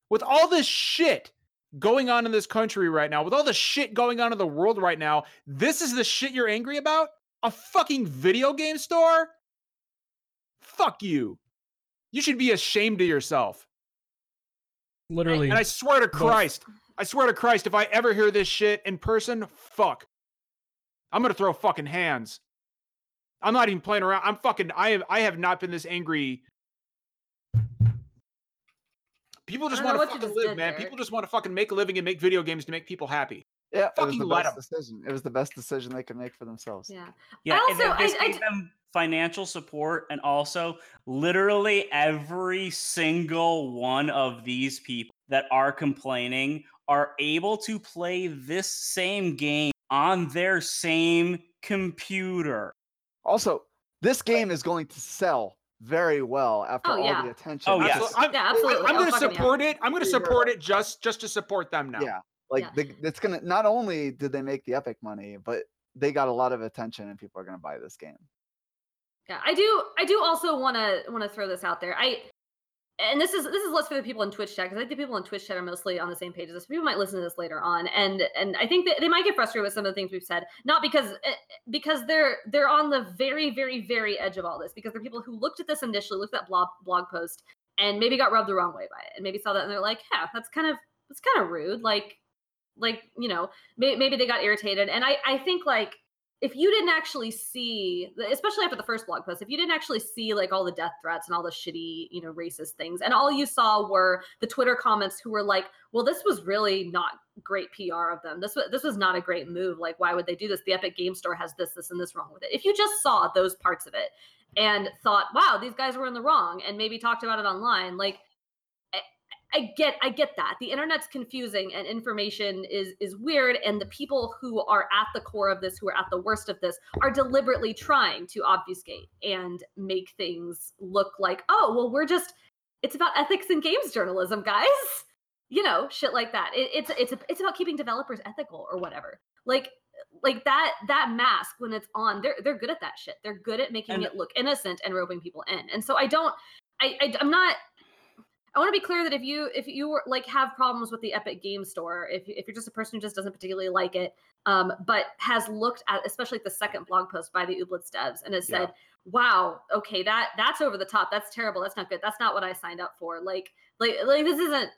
with all this shit going on in this country right now, with all the shit going on in the world right now, this is the shit you're angry about? A fucking video game store? Fuck you. You should be ashamed of yourself. Literally. And I swear to Both- Christ, I swear to Christ, if I ever hear this shit in person, fuck. I'm gonna throw fucking hands. I'm not even playing around. I'm fucking I have I have not been this angry. People just want to fucking live, man. Derek. People just want to fucking make a living and make video games to make people happy. Yeah, it was the let best 'em. decision. It was the best decision they could make for themselves. Yeah. Yeah, and also- then this I- I gave d- them financial support, and also literally every single one of these people that are complaining are able to play this same game on their same computer. Also, this game is going to sell very well after Oh, all yeah. the attention. Oh, yes. Absolute- I'm, Yeah, absolutely. I'm oh, gonna fucking yeah. support it. I'm gonna support it just just to support them now. Yeah, like Yeah. the, it's gonna. Not only did they make the Epic money, but they got a lot of attention and people are to buy this game. Yeah, I do. I do also want to want to throw this out there. I and this is this is less for the people in Twitch chat because I think the people in Twitch chat are mostly on the same page as this. People might listen to this later on, and and I think that they might get frustrated with some of the things we've said, not because eh, because they're they're on the very very very edge of all this because they're people who looked at this initially, looked at that blog blog post, and maybe got rubbed the wrong way by it, and maybe saw that and they're like, yeah, that's kind of that's kind of rude, like like you know may, maybe they got irritated, and I I think like if you didn't actually see especially after the first blog post if you didn't actually see like all the death threats and all the shitty you know racist things and all you saw were the twitter comments who were like well this was really not great pr of them. This was this was not a great move. Like why would they do this? The epic game store has this this and this wrong with it. If you just saw those parts of it and thought wow these guys were in the wrong and maybe talked about it online like I get I get that. The internet's confusing and information is is weird and the people who are at the core of this who are at the worst of this are deliberately trying to obfuscate and make things look like, "Oh, well we're just it's about ethics and games journalism, guys." You know, shit like that. It, it's it's it's about keeping developers ethical or whatever. Like like that that mask when it's on, they're they're good at that shit. They're good at making And- it look innocent and roping people in. And so I don't I, I I'm not I want to be clear that if you if you were like have problems with the Epic Game Store, if if you're just a person who just doesn't particularly like it, um, but has looked at especially the second blog post by the Ooblets devs and has Yeah. said, "Wow, okay, that that's over the top. That's terrible. That's not good. That's not what I signed up for." Like like like this isn't.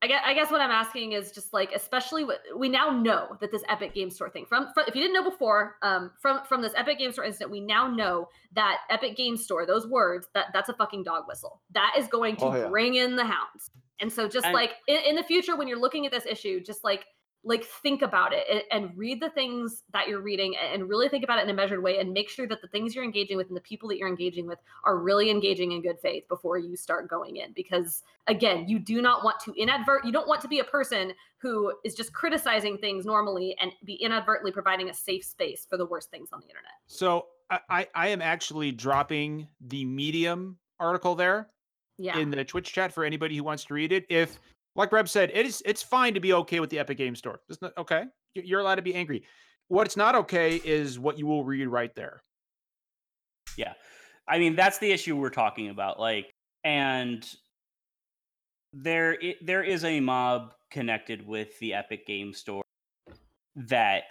I guess, I guess what I'm asking is just like, especially what we now know that this Epic Game Store thing from, from if you didn't know before, um, from from this Epic Game Store incident, we now know that Epic Game Store, those words, that that's a fucking dog whistle. That is going to Oh, yeah. bring in the hounds. And so, just And- like in, in the future, when you're looking at this issue, just like like think about it and, and read the things that you're reading and really think about it in a measured way and make sure that the things you're engaging with and the people that you're engaging with are really engaging in good faith before you start going in because again you do not want to inadvert you don't want to be a person who is just criticizing things normally and be inadvertently providing a safe space for the worst things on the internet So I, I, I am actually dropping the Medium article there yeah in the Twitch chat for anybody who wants to read it. If, like Reb said, it is it's fine to be okay with the Epic Game Store. It's not okay. You're allowed to be angry. What's not okay is what you will read right there. Yeah. I mean, that's the issue we're talking about. Like, and there i- there is a mob connected with the Epic Game Store that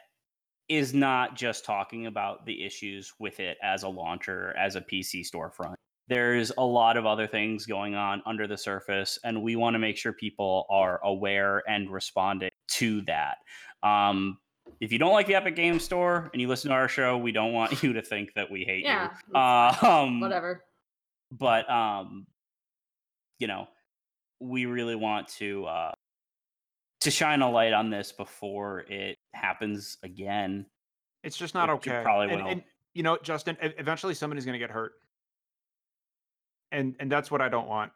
is not just talking about the issues with it as a launcher, as a PC storefront. There's a lot of other things going on under the surface, and we want to make sure people are aware and responding to that. Um, if you don't like the Epic Game Store and you listen to our show, we don't want [LAUGHS] you to think that we hate yeah you. it's. Um, whatever but um you know we really want to uh to shine a light on this before it happens again It's just not okay. probably and, will. and you know, Justin, eventually somebody's going to get hurt, and and that's what I don't want.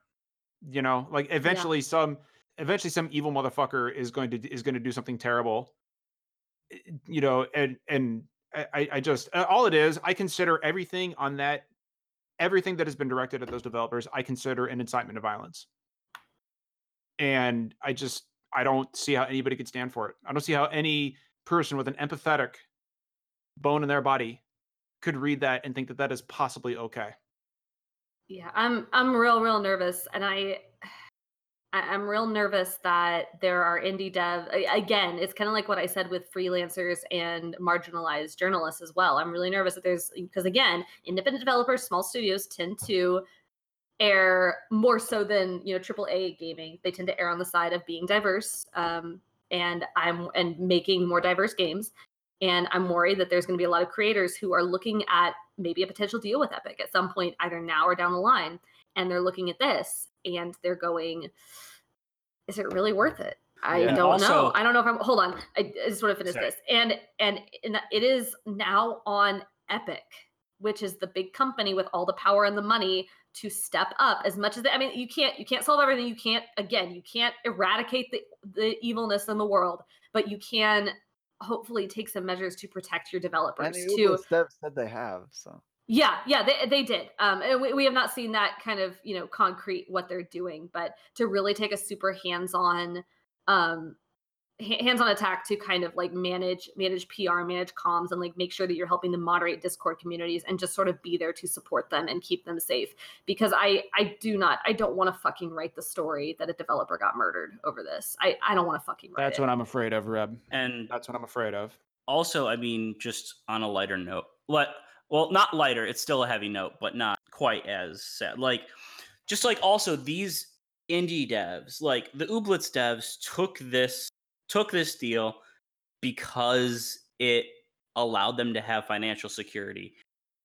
You know, like eventually some eventually some evil motherfucker is going to is going to do something terrible. eh, You know, and and I I- just all it is. I consider everything on that everything that has been directed at those developers. I consider an incitement to violence, and I just I don't see how anybody could stand for it. I don't see how any person with an empathetic bone in their body could read that and think that that is possibly okay. Yeah, I'm I'm real real nervous, and [SIGHS] I I'm real nervous that there are indie dev again. It's kind of like what I said with freelancers and marginalized journalists as well. I'm really nervous that there's because again, independent developers, small studios tend to err more so than you know AAA gaming. They tend to err on the side of being diverse, um, and I'm and making more diverse games. And I'm worried that there's going to be a lot of creators who are looking at maybe a potential deal with Epic at some point, either now or down the line. And they're looking at this and they're going, is it really worth it? I Yeah. Don't know. I don't know if I'm, hold on. I, I just want to finish Sorry. this. And, and, and it is now on Epic, which is the big company with all the power and the money to step up as much as they, I mean, you can't, you can't solve everything. You can't, again, you can't eradicate the, the evilness in the world, but you can hopefully take some measures to protect your developers too. Uber Step said they have. So Yeah, yeah, they they did. Um, and we, we have not seen that kind of you know concrete what they're doing, but to really take a super hands on, um, hands on attack to kind of like manage manage PR, manage comms, and like make sure that you're helping them moderate Discord communities and just sort of be there to support them and keep them safe. Because I I do not I don't want to fucking write the story that a developer got murdered over this. I I don't want to fucking write That's it. what I'm afraid of, Reb. And That's what I'm afraid of. also, I mean, just on a lighter note, what? Well, not lighter. It's still a heavy note, but not quite as sad. Like, just like also these indie devs, like the Ooblets devs, took this took this deal because it allowed them to have financial security.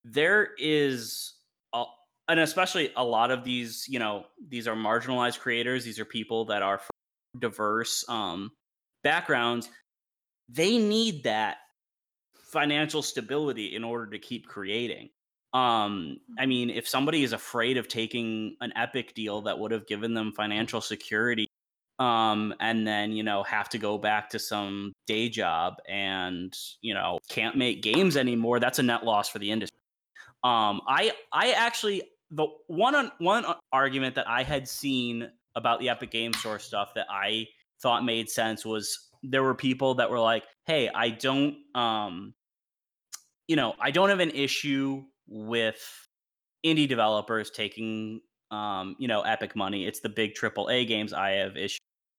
There is, a, and especially a lot of these, you know, these are marginalized creators. These are people that are from diverse um, backgrounds. They need that financial stability in order to keep creating. Um, I mean, if somebody is afraid of taking an epic deal that would have given them financial security, um, and then you know have to go back to some day job and you know can't make games anymore, that's a net loss for the industry. Um, I I actually the one on one argument that I had seen about the Epic Game Store stuff that I thought made sense was there were people that were like, "Hey, I don't um you know, I don't have an issue with indie developers taking um, you know, epic money. It's the big AAA games I have issue.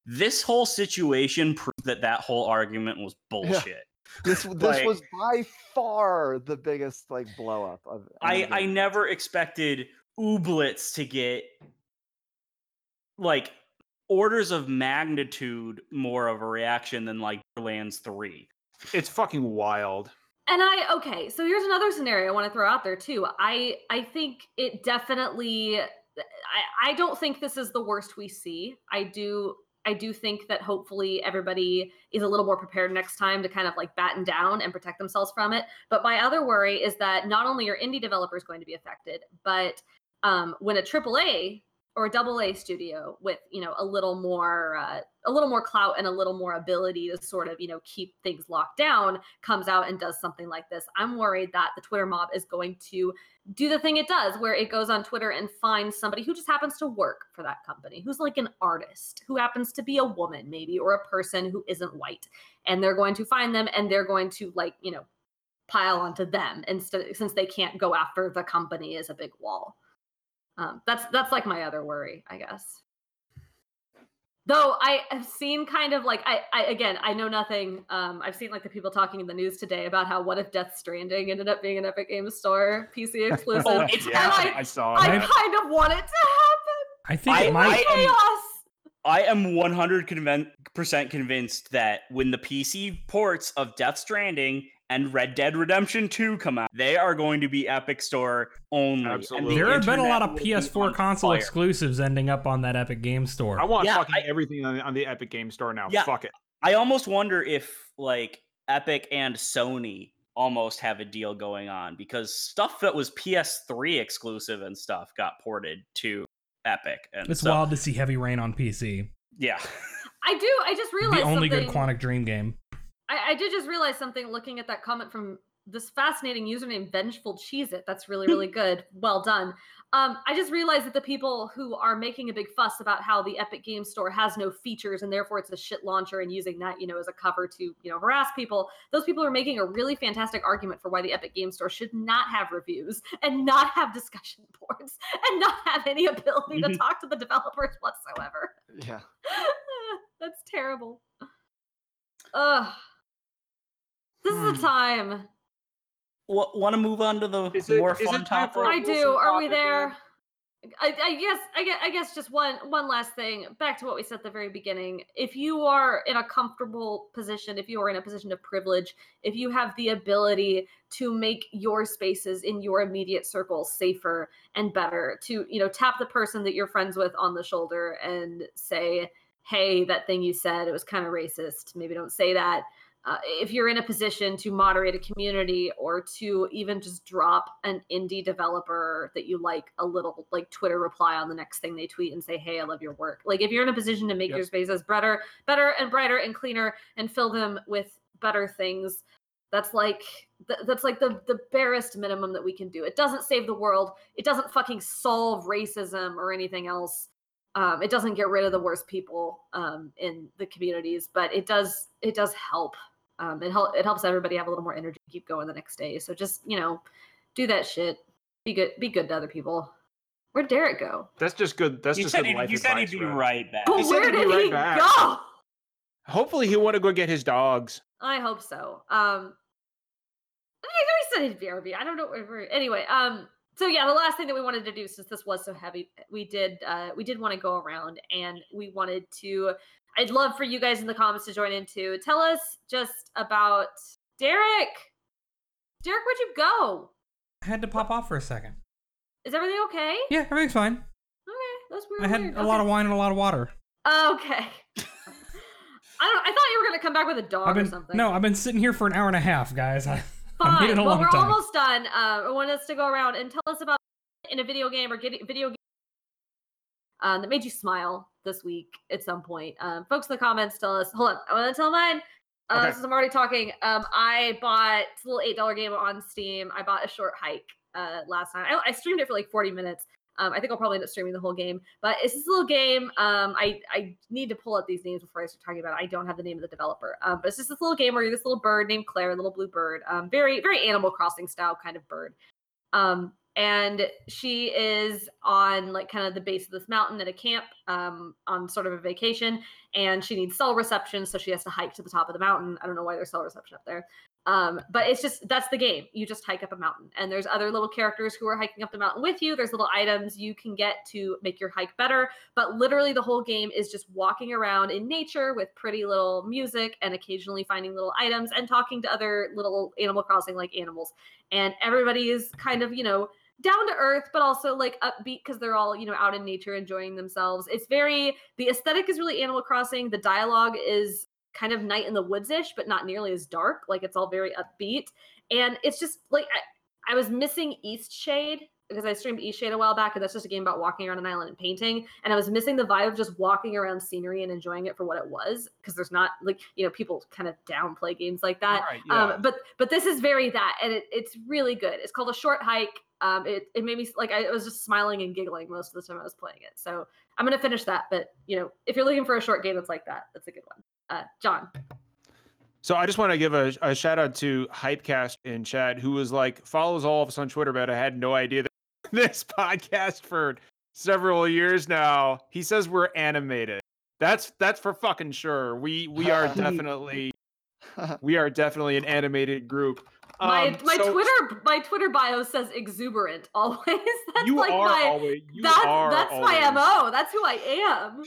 This whole situation proved that that whole argument was bullshit. [LAUGHS] This this Like- was by far the biggest like blow up of. I any I never expected Ooblets to get like orders of magnitude more of a reaction than like Borderlands 3. It's fucking wild. And I okay, so here's another scenario I want to throw out there too. I I think it definitely I I don't think this is the worst we see. I do I do think that hopefully everybody is a little more prepared next time to kind of like batten down and protect themselves from it. But my other worry is that not only are indie developers going to be affected, but um, when a AAA or a double A studio with you know a little more uh, a little more clout and a little more ability to sort of you know keep things locked down comes out and does something like this, I'm worried that the Twitter mob is going to do the thing it does, where it goes on Twitter and finds somebody who just happens to work for that company, who's like an artist, who happens to be a woman maybe or a person who isn't white, and they're going to find them and they're going to like you know pile onto them instead since they can't go after the company as a big wall. Um, that's that's like my other worry, I guess. Though I have seen kind of like I, I again I know nothing. Um, I've seen like the people talking in the news today about how what if Death Stranding ended up being an Epic Games Store PC [LAUGHS] exclusive. Oh, it's and Yeah, I, I saw I that. kind of want it to happen. I think I- it might. Chaos. I am 100% convinced that when the PC ports of Death Stranding and Red Dead Redemption 2 come out, they are going to be Epic Store only. and the Absolutely. there have been a lot of PS4 console fire. exclusives ending up on that Epic Game Store. I want Yeah, fucking I- everything on the, on the Epic Game Store now. Yeah. Fuck it. I almost wonder if like Epic and Sony almost have a deal going on because stuff that was PS3 exclusive and stuff got ported to Epic. And it's so, wild to see Heavy Rain on PC. Yeah. I do. I just realized The only something. good Quantic Dream game. I, I did just realize something looking at that comment from this fascinating username Vengeful Cheese It. That's really, really good. Well done. Um, I just realized that the people who are making a big fuss about how the Epic Game Store has no features and therefore it's a shit launcher and using that, you know, as a cover to, you know, harass people, those people are making a really fantastic argument for why the Epic Game Store should not have reviews and not have discussion [LAUGHS] boards and not have any ability to Mhm. talk to the developers whatsoever. Yeah. [LAUGHS] That's terrible. Ugh. This is Hmm. the time. Want to move on to the Is more it fun time for- topic? I do. Are we there? Ed? I, I guess I guess I guess just one one last thing. Back to what we said at the very beginning. If you are in a comfortable position, if you are in a position of privilege, if you have the ability to make your spaces in your immediate circle safer and better, to you know tap the person that you're friends with on the shoulder and say, "Hey, that thing you said it was kind of racist. Maybe don't say that." Uh, if you're in a position to moderate a community or to even just drop an indie developer that you like a little like Twitter reply on the next thing they tweet and say, "Hey, I love your work." Like if you're in a position to make Yep. your spaces better, better and brighter and cleaner and fill them with better things, that's like th- that's like the the barest minimum that we can do. It doesn't save the world. It doesn't fucking solve racism or anything else. Um, it doesn't get rid of the worst people um, in the communities, but it does it does help. Um, it help it helps everybody have a little more energy to keep going the next day. So just you know, do that shit. Be good. Be good to other people. Where'd Derek go? That's just good. That's You just said, good he, life you said advice, he'd be bro. right back. But He said where he'd be did right he back. go? Hopefully, he'll want to go get his dogs. I hope so. Um, I think I said he'd BRB. I don't know. where- Anyway, um, so yeah, the last thing that we wanted to do, since this was so heavy, we did uh, we did want to go around, and we wanted to. I'd love for you guys in the comments to join in too. Tell us just about Derek. Derek, where'd you go? I had to pop off for a second. Is everything okay? Yeah, everything's fine. Okay, that's weird. I had weird. a lot of wine and a lot of water. Okay. [LAUGHS] I don't. I thought you were gonna come back with a dog been or something. no, I've been sitting here for an hour and a half, guys. I, [LAUGHS] I Fine. made it a well, long we're time. almost done. Uh, I want us to go around and tell us about in a video game or getting video game um, that made you smile this week at some point. Um, folks in the comments tell us. Hold on, I want to tell mine. Uh, Okay. Since I'm already talking, um, I bought it's a little eight dollar game on Steam. I bought a short hike uh, last night. I, I streamed it for like 40 minutes. Um, I think I'll probably end up streaming the whole game. But it's this little game. Um, I I need to pull up these names before I start talking about it. I don't have the name of the developer. Um, but it's just this little game where you're this little bird named Claire, a little blue bird. Um, very very Animal Crossing style kind of bird. And she is on like kind of the base of this mountain at a camp um, on sort of a vacation and she needs cell reception so she has to hike to the top of the mountain. I don't know why there's cell reception up there. Um, but it's just that's the game. You just hike up a mountain and there's other little characters who are hiking up the mountain with you. There's little items you can get to make your hike better but literally the whole game is just walking around in nature with pretty little music and occasionally finding little items and talking to other little animal crossing like animals. And everybody is kind of you know down to earth but also like upbeat because they're all you know out in nature enjoying themselves. It's very the aesthetic is really animal crossing. The dialogue is kind of night in the woods-ish but not nearly as dark. Like it's all very upbeat. And it's just like i, I was missing Eastshade because i streamed Eastshade a while back and that's just a game about walking around an island and painting and i was missing the vibe of just walking around scenery and enjoying it for what it was because there's not like you know people kind of downplay games like that Right, yeah. um, but but this is very that, and it, it's really good. It's called a short hike. Um, it it made me like I was just smiling and giggling most of the time I was playing it. So I'm gonna finish that. But you know, if you're looking for a short game that's like that, that's a good one. Uh, John, So I just want to give a, a shout out to Hypecast in chat, who was like follows all of us on Twitter, but I had no idea that [LAUGHS] this podcast for several years now. He says we're animated. That's that's for fucking sure. We we are [LAUGHS] definitely [LAUGHS] we are definitely an animated group. my Um, my so Twitter my Twitter bio says exuberant always. That's You like are my always. You that's are that's my mo. That's who I am.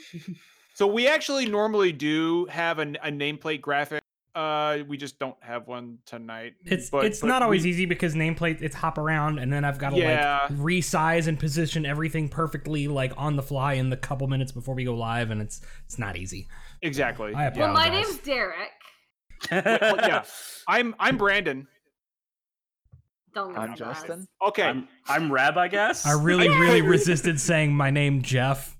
So we actually normally do have a, a nameplate graphic. Uh, we just don't have one tonight. It's but- it's but not always we- easy because nameplate it's hop around and then I've got to Yeah. like resize and position everything perfectly like on the fly in the couple minutes before we go live and it's it's not easy. Exactly. I yeah. Well, my name's Derek. well, yeah. I'm I'm Brandon. Don't I'm listen to. Justin. Okay. I'm, I'm Reb, I guess. I really [LAUGHS] really resisted saying my name Jeff.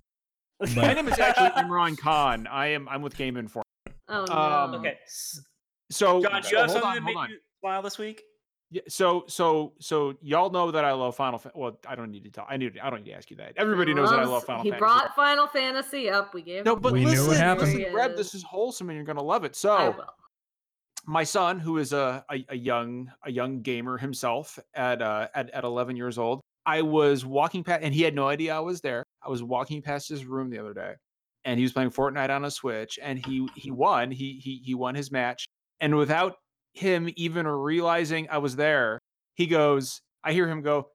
My name is actually Imran Khan. I am I'm with Game Inform. Oh no. Um, okay. So John, do so you have hold something on, that hold on. you smile this week? Yeah, so so so y'all know that I love Final. Fa- well, I don't need to tell. I need. I don't need to ask you that. Everybody knows that I love Loves- Final He Fantasy. brought Final Fantasy up. We gave no, but We knew listen, what happened. listen, There he Reb, is. this is wholesome, and you're gonna love it. So, my son, who is a, a a young a young gamer himself at uh at at 11 years old, I was walking past, and he had no idea I was there. I was walking past his room the other day, and he was playing Fortnite on a Switch, and he he won. He he he won his match, and without him even realizing I was there, he goes. I hear him go.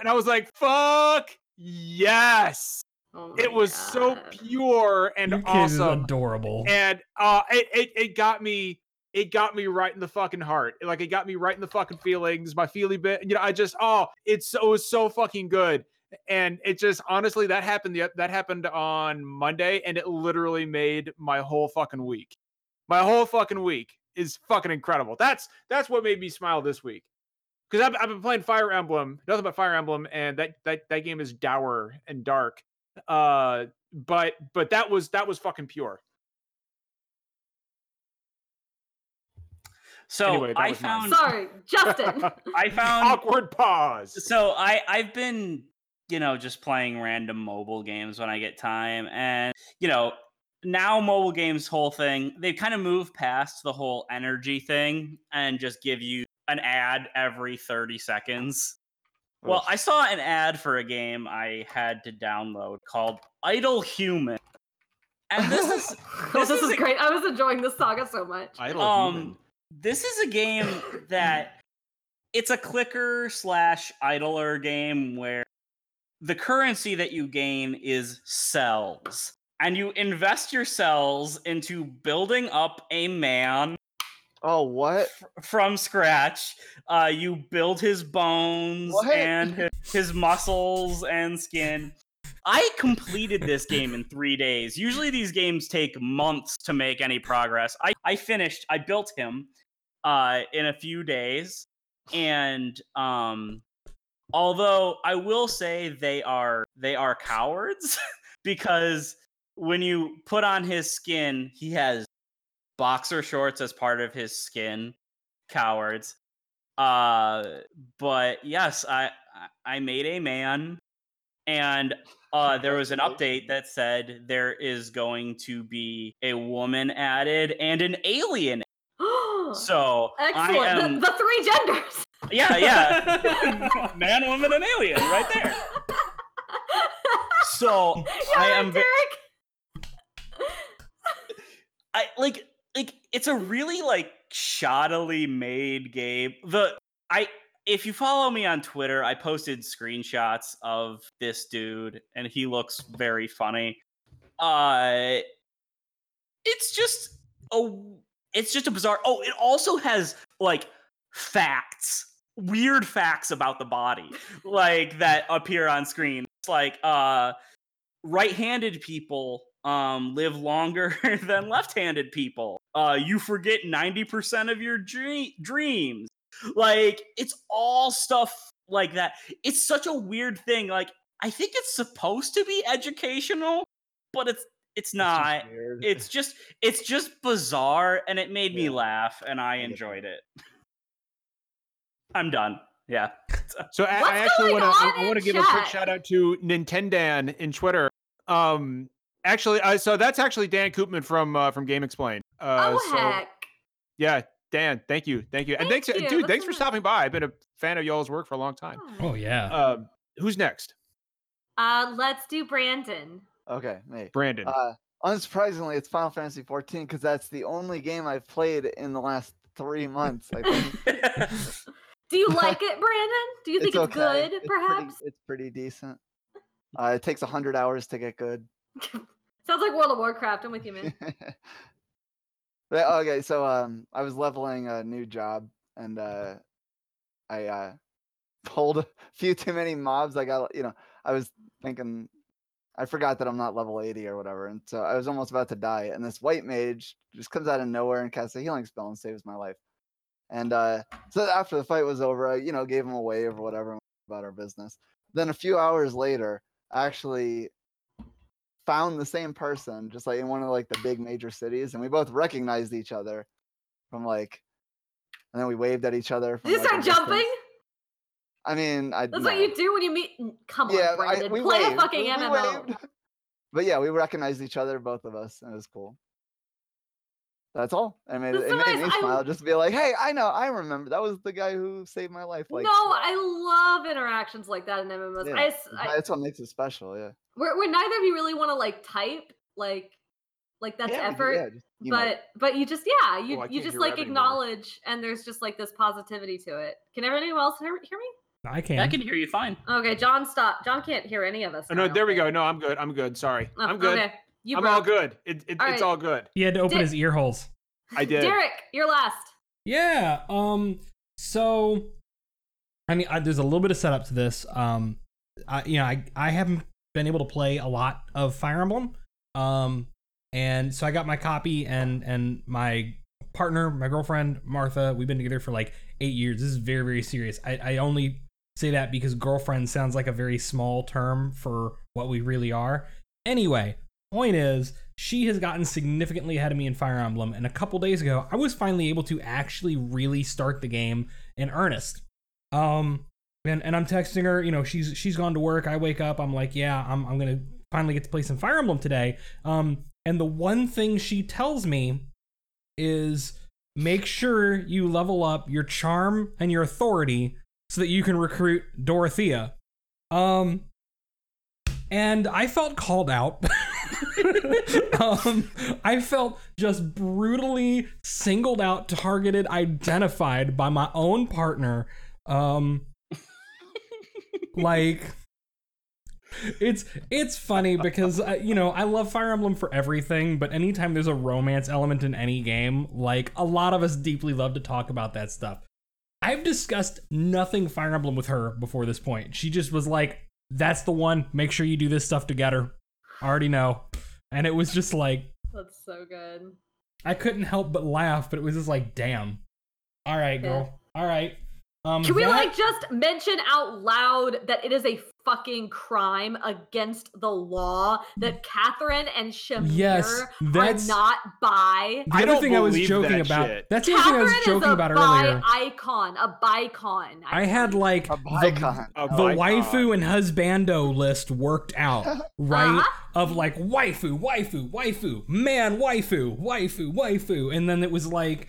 And I was like, "Fuck yes!" Oh It was so pure and your kid is awesome adorable. and uh it, it it got me it got me right in the fucking heart like it got me right in the fucking feelings my feely bit you know i just oh it's so it was so fucking good and it just honestly that happened the, that happened on monday and it literally made my whole fucking week. My whole fucking week is fucking incredible. That's that's what made me smile this week. Because I've, I've been playing fire emblem nothing but fire emblem and that that that game is dour and dark uh but but that was that was fucking pure. So Anyway, I was mine. found Sorry, Justin. [LAUGHS] I found awkward pause. So I I've been you know, just playing random mobile games when I get time. And, you know, now mobile games whole thing, they kind of move past the whole energy thing and just give you an ad every 30 seconds. Well, I saw an ad for a game I had to download called Idle Human. And this is [LAUGHS] this, this is is a- great. I was enjoying this saga so much. Idle um human. this is a game that it's a clicker slash idler game where the currency that you gain is cells and you invest your cells into building up a man Oh, what? f- from scratch uh, you build his bones What? and his, his muscles and skin i completed this game in three days usually these games take months to make any progress i, I finished i built him uh, in a few days and um, although i will say they are they are cowards [LAUGHS] because when you put on his skin he has boxer shorts as part of his skin. Cowards. Uh but yes i I- i made a man. And uh [LAUGHS] there was an update that said there is going to be a woman added and an alien. [GASPS] So i Excellent. am The, the three genders. Yeah yeah [LAUGHS] man woman and alien right there so [LAUGHS] You're I am ve- Derek. I like like it's a really like shoddily made game. The I if you follow me on Twitter, I posted screenshots of this dude and he looks very funny. Uh it's just a it's just a bizarre Oh, it also has like facts, weird facts about the body like that appear on screen. It's like uh right-handed people um live longer [LAUGHS] than left-handed people. Uh you forget 90% of your dre- dreams. Like it's all stuff like that. It's such a weird thing. Like i think it's supposed to be educational but it's it's It's just not. it's just it's just bizarre and it made me laugh and i enjoyed it i'm done yeah [LAUGHS] So I, I actually want to I want to give a quick shout out to Nintendan in Twitter. Um, actually, uh, so that's actually Dan Koopman from uh, from GameXplain. Uh, oh so, heck. yeah, Dan, thank you, thank you, and Thank thanks, you, dude, that's thanks for nice. stopping by. I've been a fan of y'all's work for a long time. Oh yeah. Um, who's next? Uh, let's do Brandon. Okay, me. Brandon. Uh, unsurprisingly, it's Final Fantasy 14 because that's the only game I've played in the last three months. I think [LAUGHS] Do you like it, Brandon? Do you think it's, okay. good, It's perhaps? Pretty, it's pretty decent. Uh, it takes hundred hours to get good. [LAUGHS] Sounds like World of Warcraft. I'm with you, man. [LAUGHS] But, okay, so um, I was leveling a new job, and uh, I uh, [LAUGHS] pulled a few too many mobs. I got, you know, I was thinking, I forgot that I'm not level 80 or whatever, and so I was almost about to die. And this white mage just comes out of nowhere and casts a healing spell and saves my life. And uh, so after the fight was over, I, you know, gave him a wave or whatever about our business. Then a few hours later, I actually found the same person just like in one of like the big major cities and we both recognized each other from like and then we waved at each other from, Did you like, start jumping? distance. i mean i That's no. what you do when you meet. Come on, yeah I, Brandon. we Play waved. a fucking we, MMO. [LAUGHS] but yeah we recognized each other both of us and it was cool that's all i made That's it, so it made nice. me I- smile just to be like hey i know i remember that was the guy who saved my life like no, I love interactions like that in MMOs. yeah, I s- that's- I- that's what makes it special yeah where, where neither of you really want to like type, like, like that's yeah, effort. yeah, just emote. but but you just yeah you Oh, you just like Evan anymore. acknowledge and there's just like this positivity to it can everyone else hear, hear me I can. i can hear you fine okay john stop john can't hear any of us oh, no, there we go. No, I'm good. I'm good. Sorry, Oh, I'm good. okay you I'm all good. It, it, All it's right. all good. He had to open Dick. his ear holes. I did. derek you're last Yeah. Um. So, I mean, I, there's a little bit of setup to this. Um, I, you know, I I haven't been able to play a lot of Fire Emblem. Um, and so I got my copy, and and my partner, my girlfriend Martha, we've been together for like eight years. This is very very serious. I I only say that because girlfriend sounds like a very small term for what we really are. Anyway, point is she has gotten significantly ahead of me in fire emblem and a couple days ago i was finally able to actually really start the game in earnest um and and I'm texting her. You know, she's she's gone to work. I wake up. I'm like, yeah, I'm I'm gonna finally get to play some Fire Emblem today. Um, and the one thing she tells me is make sure you level up your charm and your authority so that you can recruit Dorothea. Um, and I felt called out. [LAUGHS] [LAUGHS] um, I felt just brutally singled out, targeted, identified by my own partner. Um, like it's it's funny because uh, you know I love Fire Emblem for everything, but anytime there's a romance element in any game, like a lot of us deeply love to talk about that stuff. I've discussed nothing Fire Emblem with her before this point. She just was like, "That's the one. Make sure you do this stuff together." I already know, and it was just like That's so good. I couldn't help but laugh, but it was just like, "Damn, all right, girl, all right." Um, Can we that- like just mention out loud that it is a fucking crime against the law that Catherine and Shamir Yes, that's- are not by? The I other don't thing I was joking that about. shit. That's the other thing I was joking is a about bi earlier. icon, a bicon. I had like A the, bicon. A the waifu and husbando list worked out, [LAUGHS] right? Uh-huh. Of like waifu, waifu, waifu, man, waifu, waifu, waifu, and then it was like,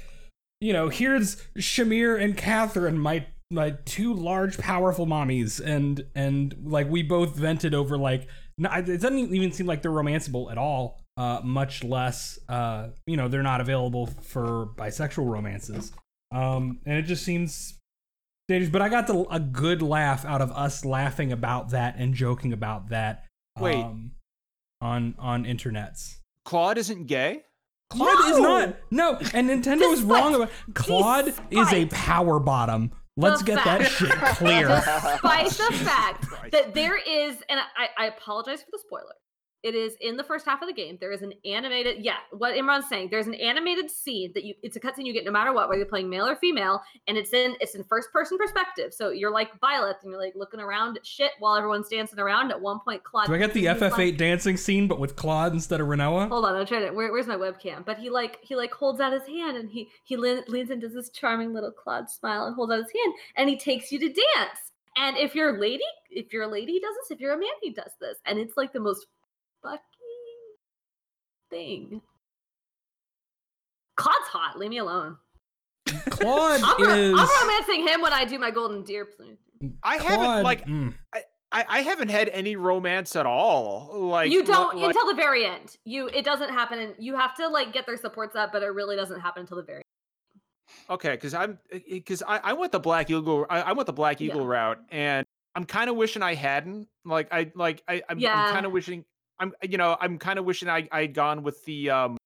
you know, here's Shamir and Catherine, my my two large, powerful mommies, and and like we both vented over like, it doesn't even seem like they're romanceable at all. Uh, much less, uh, you know, they're not available for bisexual romances. Um, and it just seems dangerous. But I got the, a good laugh out of us laughing about that and joking about that. Wait. um, on on internets. Claude isn't gay. Claude is not. No, and Nintendo is wrong about Claude is a power bottom. Let's the get that shit [LAUGHS] clear. Despite the [LAUGHS] fact that there is, and I, I apologize for the spoiler. It is in the first half of the game. There is an animated, yeah, what Imran's saying. There's an animated scene that you, it's a cutscene you get no matter what, whether you're playing male or female, and it's in, it's in first person perspective. So you're like Byleth, and you're like looking around at shit while everyone's dancing around. At one point, Claude. Do I get the FF8 dancing scene, but with Claude instead of Rinoa? Hold on, I'm trying to. Where, where's my webcam? But he like he like holds out his hand and he he lean, leans into this charming little Claude smile and holds out his hand and he takes you to dance. And if you're a lady, if you're a lady, he does this. If you're a man, he does this. And it's like the most fucking thing. Claude's hot. Leave me alone. Claude I'm, ro- is. I'm romancing him when I do my golden deer. pl- I Claude, haven't like mm. I, I haven't had any romance at all. Like you don't like, until the very end. You it doesn't happen, and you have to like get their supports up, but it really doesn't happen until the very. okay because I'm because I, I went the Black Eagle I, I went the Black Yeah. Eagle route and I'm kind of wishing I hadn't like I like I I'm, Yeah. kind of wishing I'm you know I'm kind of wishing I I'd gone with the um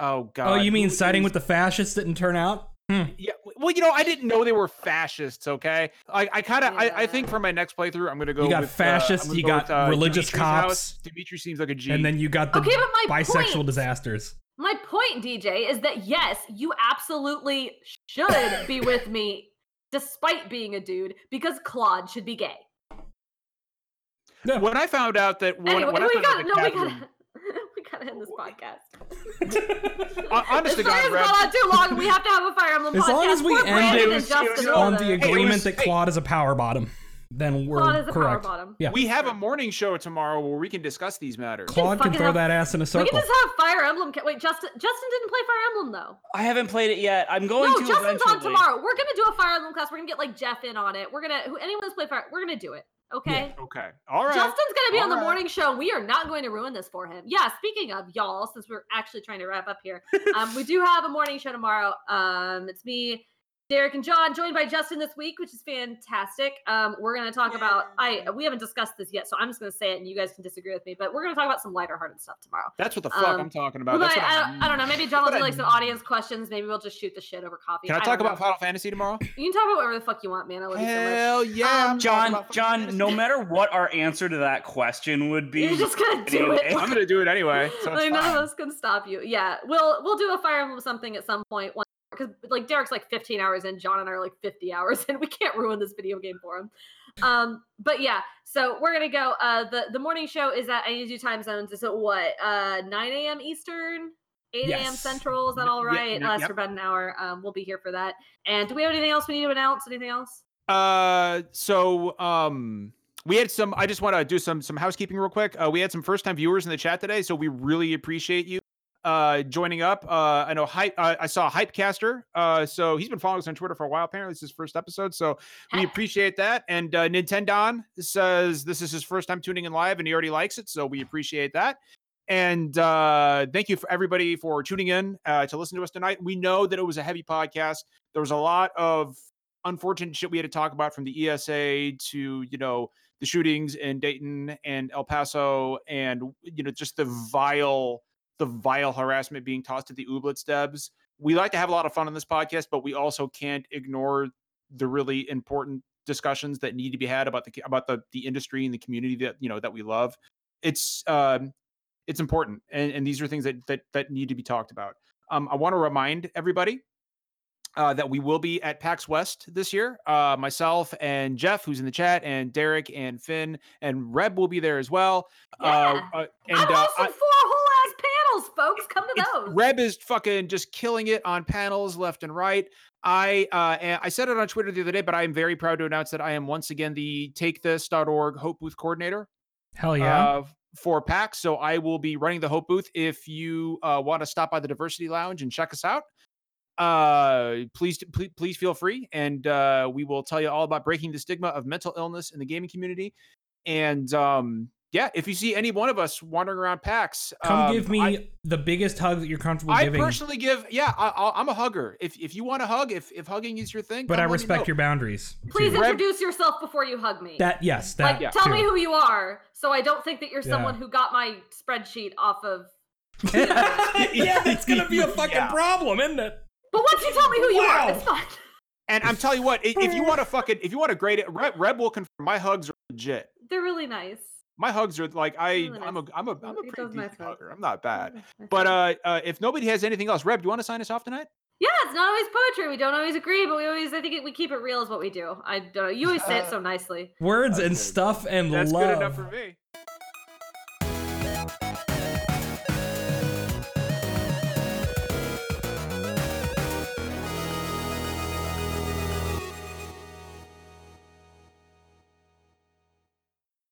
oh god Oh, you mean who siding is- with the fascists didn't turn out? Hmm. Yeah, well, you know, I didn't know they were fascists. Okay, I, I kind of, I, I think for my next playthrough, I'm gonna go. You got with, uh, I'm fascists, gonna you go got with, uh, religious Dimitri's cops. house. Dimitri seems like a G. And then you got the Okay, but my bisexual point- disasters. My point, DJ, is that yes, you absolutely should be with me [LAUGHS] despite being a dude because Claude should be gay. No. when I found out that when, Anyway, when I we found out gotta that no, we gotta [LAUGHS] we gotta end this podcast. Hon- [LAUGHS] honest to This God, has Red- gone on too long. We have to have a Fire Emblem As podcast. long as we Poor end it and was- Justin it was over on the there. Hey, it agreement was- that hey. Claude is a power bottom, then we're Claude is a power correct. bottom. Yeah. we have a morning show tomorrow where we can discuss these matters. Claude can fucking throw have- that ass in a We circle. can just have Fire Emblem. ca- Wait, Justin. Justin didn't play Fire Emblem though. I haven't played it yet. I'm going no, to Justin's on tomorrow. We're gonna do a Fire Emblem class. We're gonna get like Jeff in on it. We're gonna who anyone who's played Fire. We're gonna do it. Okay. Okay, all right. Justin's gonna be on the Alright. morning show. We are not going to ruin this for him. Yeah. Speaking of y'all, since we're actually trying to wrap up here, um, we do have a morning show tomorrow. Um, it's me, Derek, and John, joined by Justin this week, which is fantastic. Um, we're gonna talk about. I we haven't discussed this yet, so I'm just gonna say it, and you guys can disagree with me. But we're gonna talk about some lighter-hearted stuff tomorrow. That's what the fuck Um, I'm talking about. That's might- what I, I'm- don't, I don't know. Maybe John will do like some audience questions. Maybe we'll just shoot the shit over coffee. Can I don't talk about know. Final Fantasy tomorrow? You can talk about whatever the fuck you want, man. I love you so much. Hell yeah, Um, John, John, Fantasy. no matter what our answer to that question would be, You're just gonna do anyway, it. I'm gonna do it anyway. So it's like none of us can stop you. Yeah, we'll we'll do a Fire Emblem something at some point. Because like Derek's like 15 hours in, John and I are like 50 hours in. [LAUGHS] We can't ruin this video game for him. Um, but yeah, so we're gonna go. Uh, the the morning show is at I need to do time zones. Is it what? Uh, 9 a.m. Eastern. 8 a.m. Central, is that all right? yep, yep, Lasts yep. for about an hour. Um, we'll be here for that. And do we have anything else we need to announce? Anything else? Uh, so um, we had some. I just want to do some some housekeeping real quick. Uh, we had some first time viewers in the chat today, so we really appreciate you uh joining up. Uh, I know hype. Uh, I saw Hypecaster. Uh, so he's been following us on Twitter for a while. Apparently, this is his first episode, so we appreciate that. And uh, Nintendon says this is his first time tuning in live, and he already likes it, so we appreciate that. And uh, thank you for everybody for tuning in uh, to listen to us tonight. We know that it was a heavy podcast. There was a lot of unfortunate shit we had to talk about from the ESA to you know the shootings in Dayton and El Paso, and you know just the vile the vile harassment being tossed at the Ooblets Debs. We like to have a lot of fun on this podcast, but we also can't ignore the really important discussions that need to be had about the about the the industry and the community that you know that we love. It's um it's important, and, and these are things that that that need to be talked about. Um, I want to remind everybody uh, that we will be at PAX West this year. Uh, myself and Jeff, who's in the chat, and Derek and Finn and Reb will be there as well. Yeah. Uh, uh, and I'm uh, I- four whole ass panels, folks. Come to it's- those. Reb is fucking just killing it on panels left and right. I uh, and I said it on Twitter the other day, but I am very proud to announce that I am once again the TakeThis.org Hope Booth coordinator Hell yeah. uh, for PAX. So I will be running the Hope booth. If you uh, want to stop by the Diversity Lounge and check us out, uh, please, please, please feel free, and uh, we will tell you all about breaking the stigma of mental illness in the gaming community. And um, yeah, if you see any one of us wandering around PAX, Come um, give me I- the biggest hug that you're comfortable I giving. I personally give, yeah, I, I'll, I'm a hugger. If if you want to hug, if if hugging is your thing, but come I let me respect know. your boundaries. Please too. Introduce yourself before you hug me. that yes, that like, yeah. tell too. me who you are, so I don't think that you're Yeah. someone who got my spreadsheet off of. [LAUGHS] [LAUGHS] yeah, that's gonna be a fucking Yeah. problem, isn't it? But once you tell me who you Wow. are, it's fine. And I'm telling you what, if you want to [LAUGHS] fucking, if you want to grade it, Reb, Reb will confirm my hugs are legit. They're really nice. My hugs are like I I'm a, nice. I'm a, I'm a He pretty does decent hugs. hugger. I'm not bad. But uh, uh, if nobody has anything else, Reb, do you want to sign us off tonight? yeah, it's not always poetry. We don't always agree, but we always. I think it, we keep it real is what we do. I don't know. You always say it [LAUGHS] so nicely. Words and stuff and That's love. good enough for me.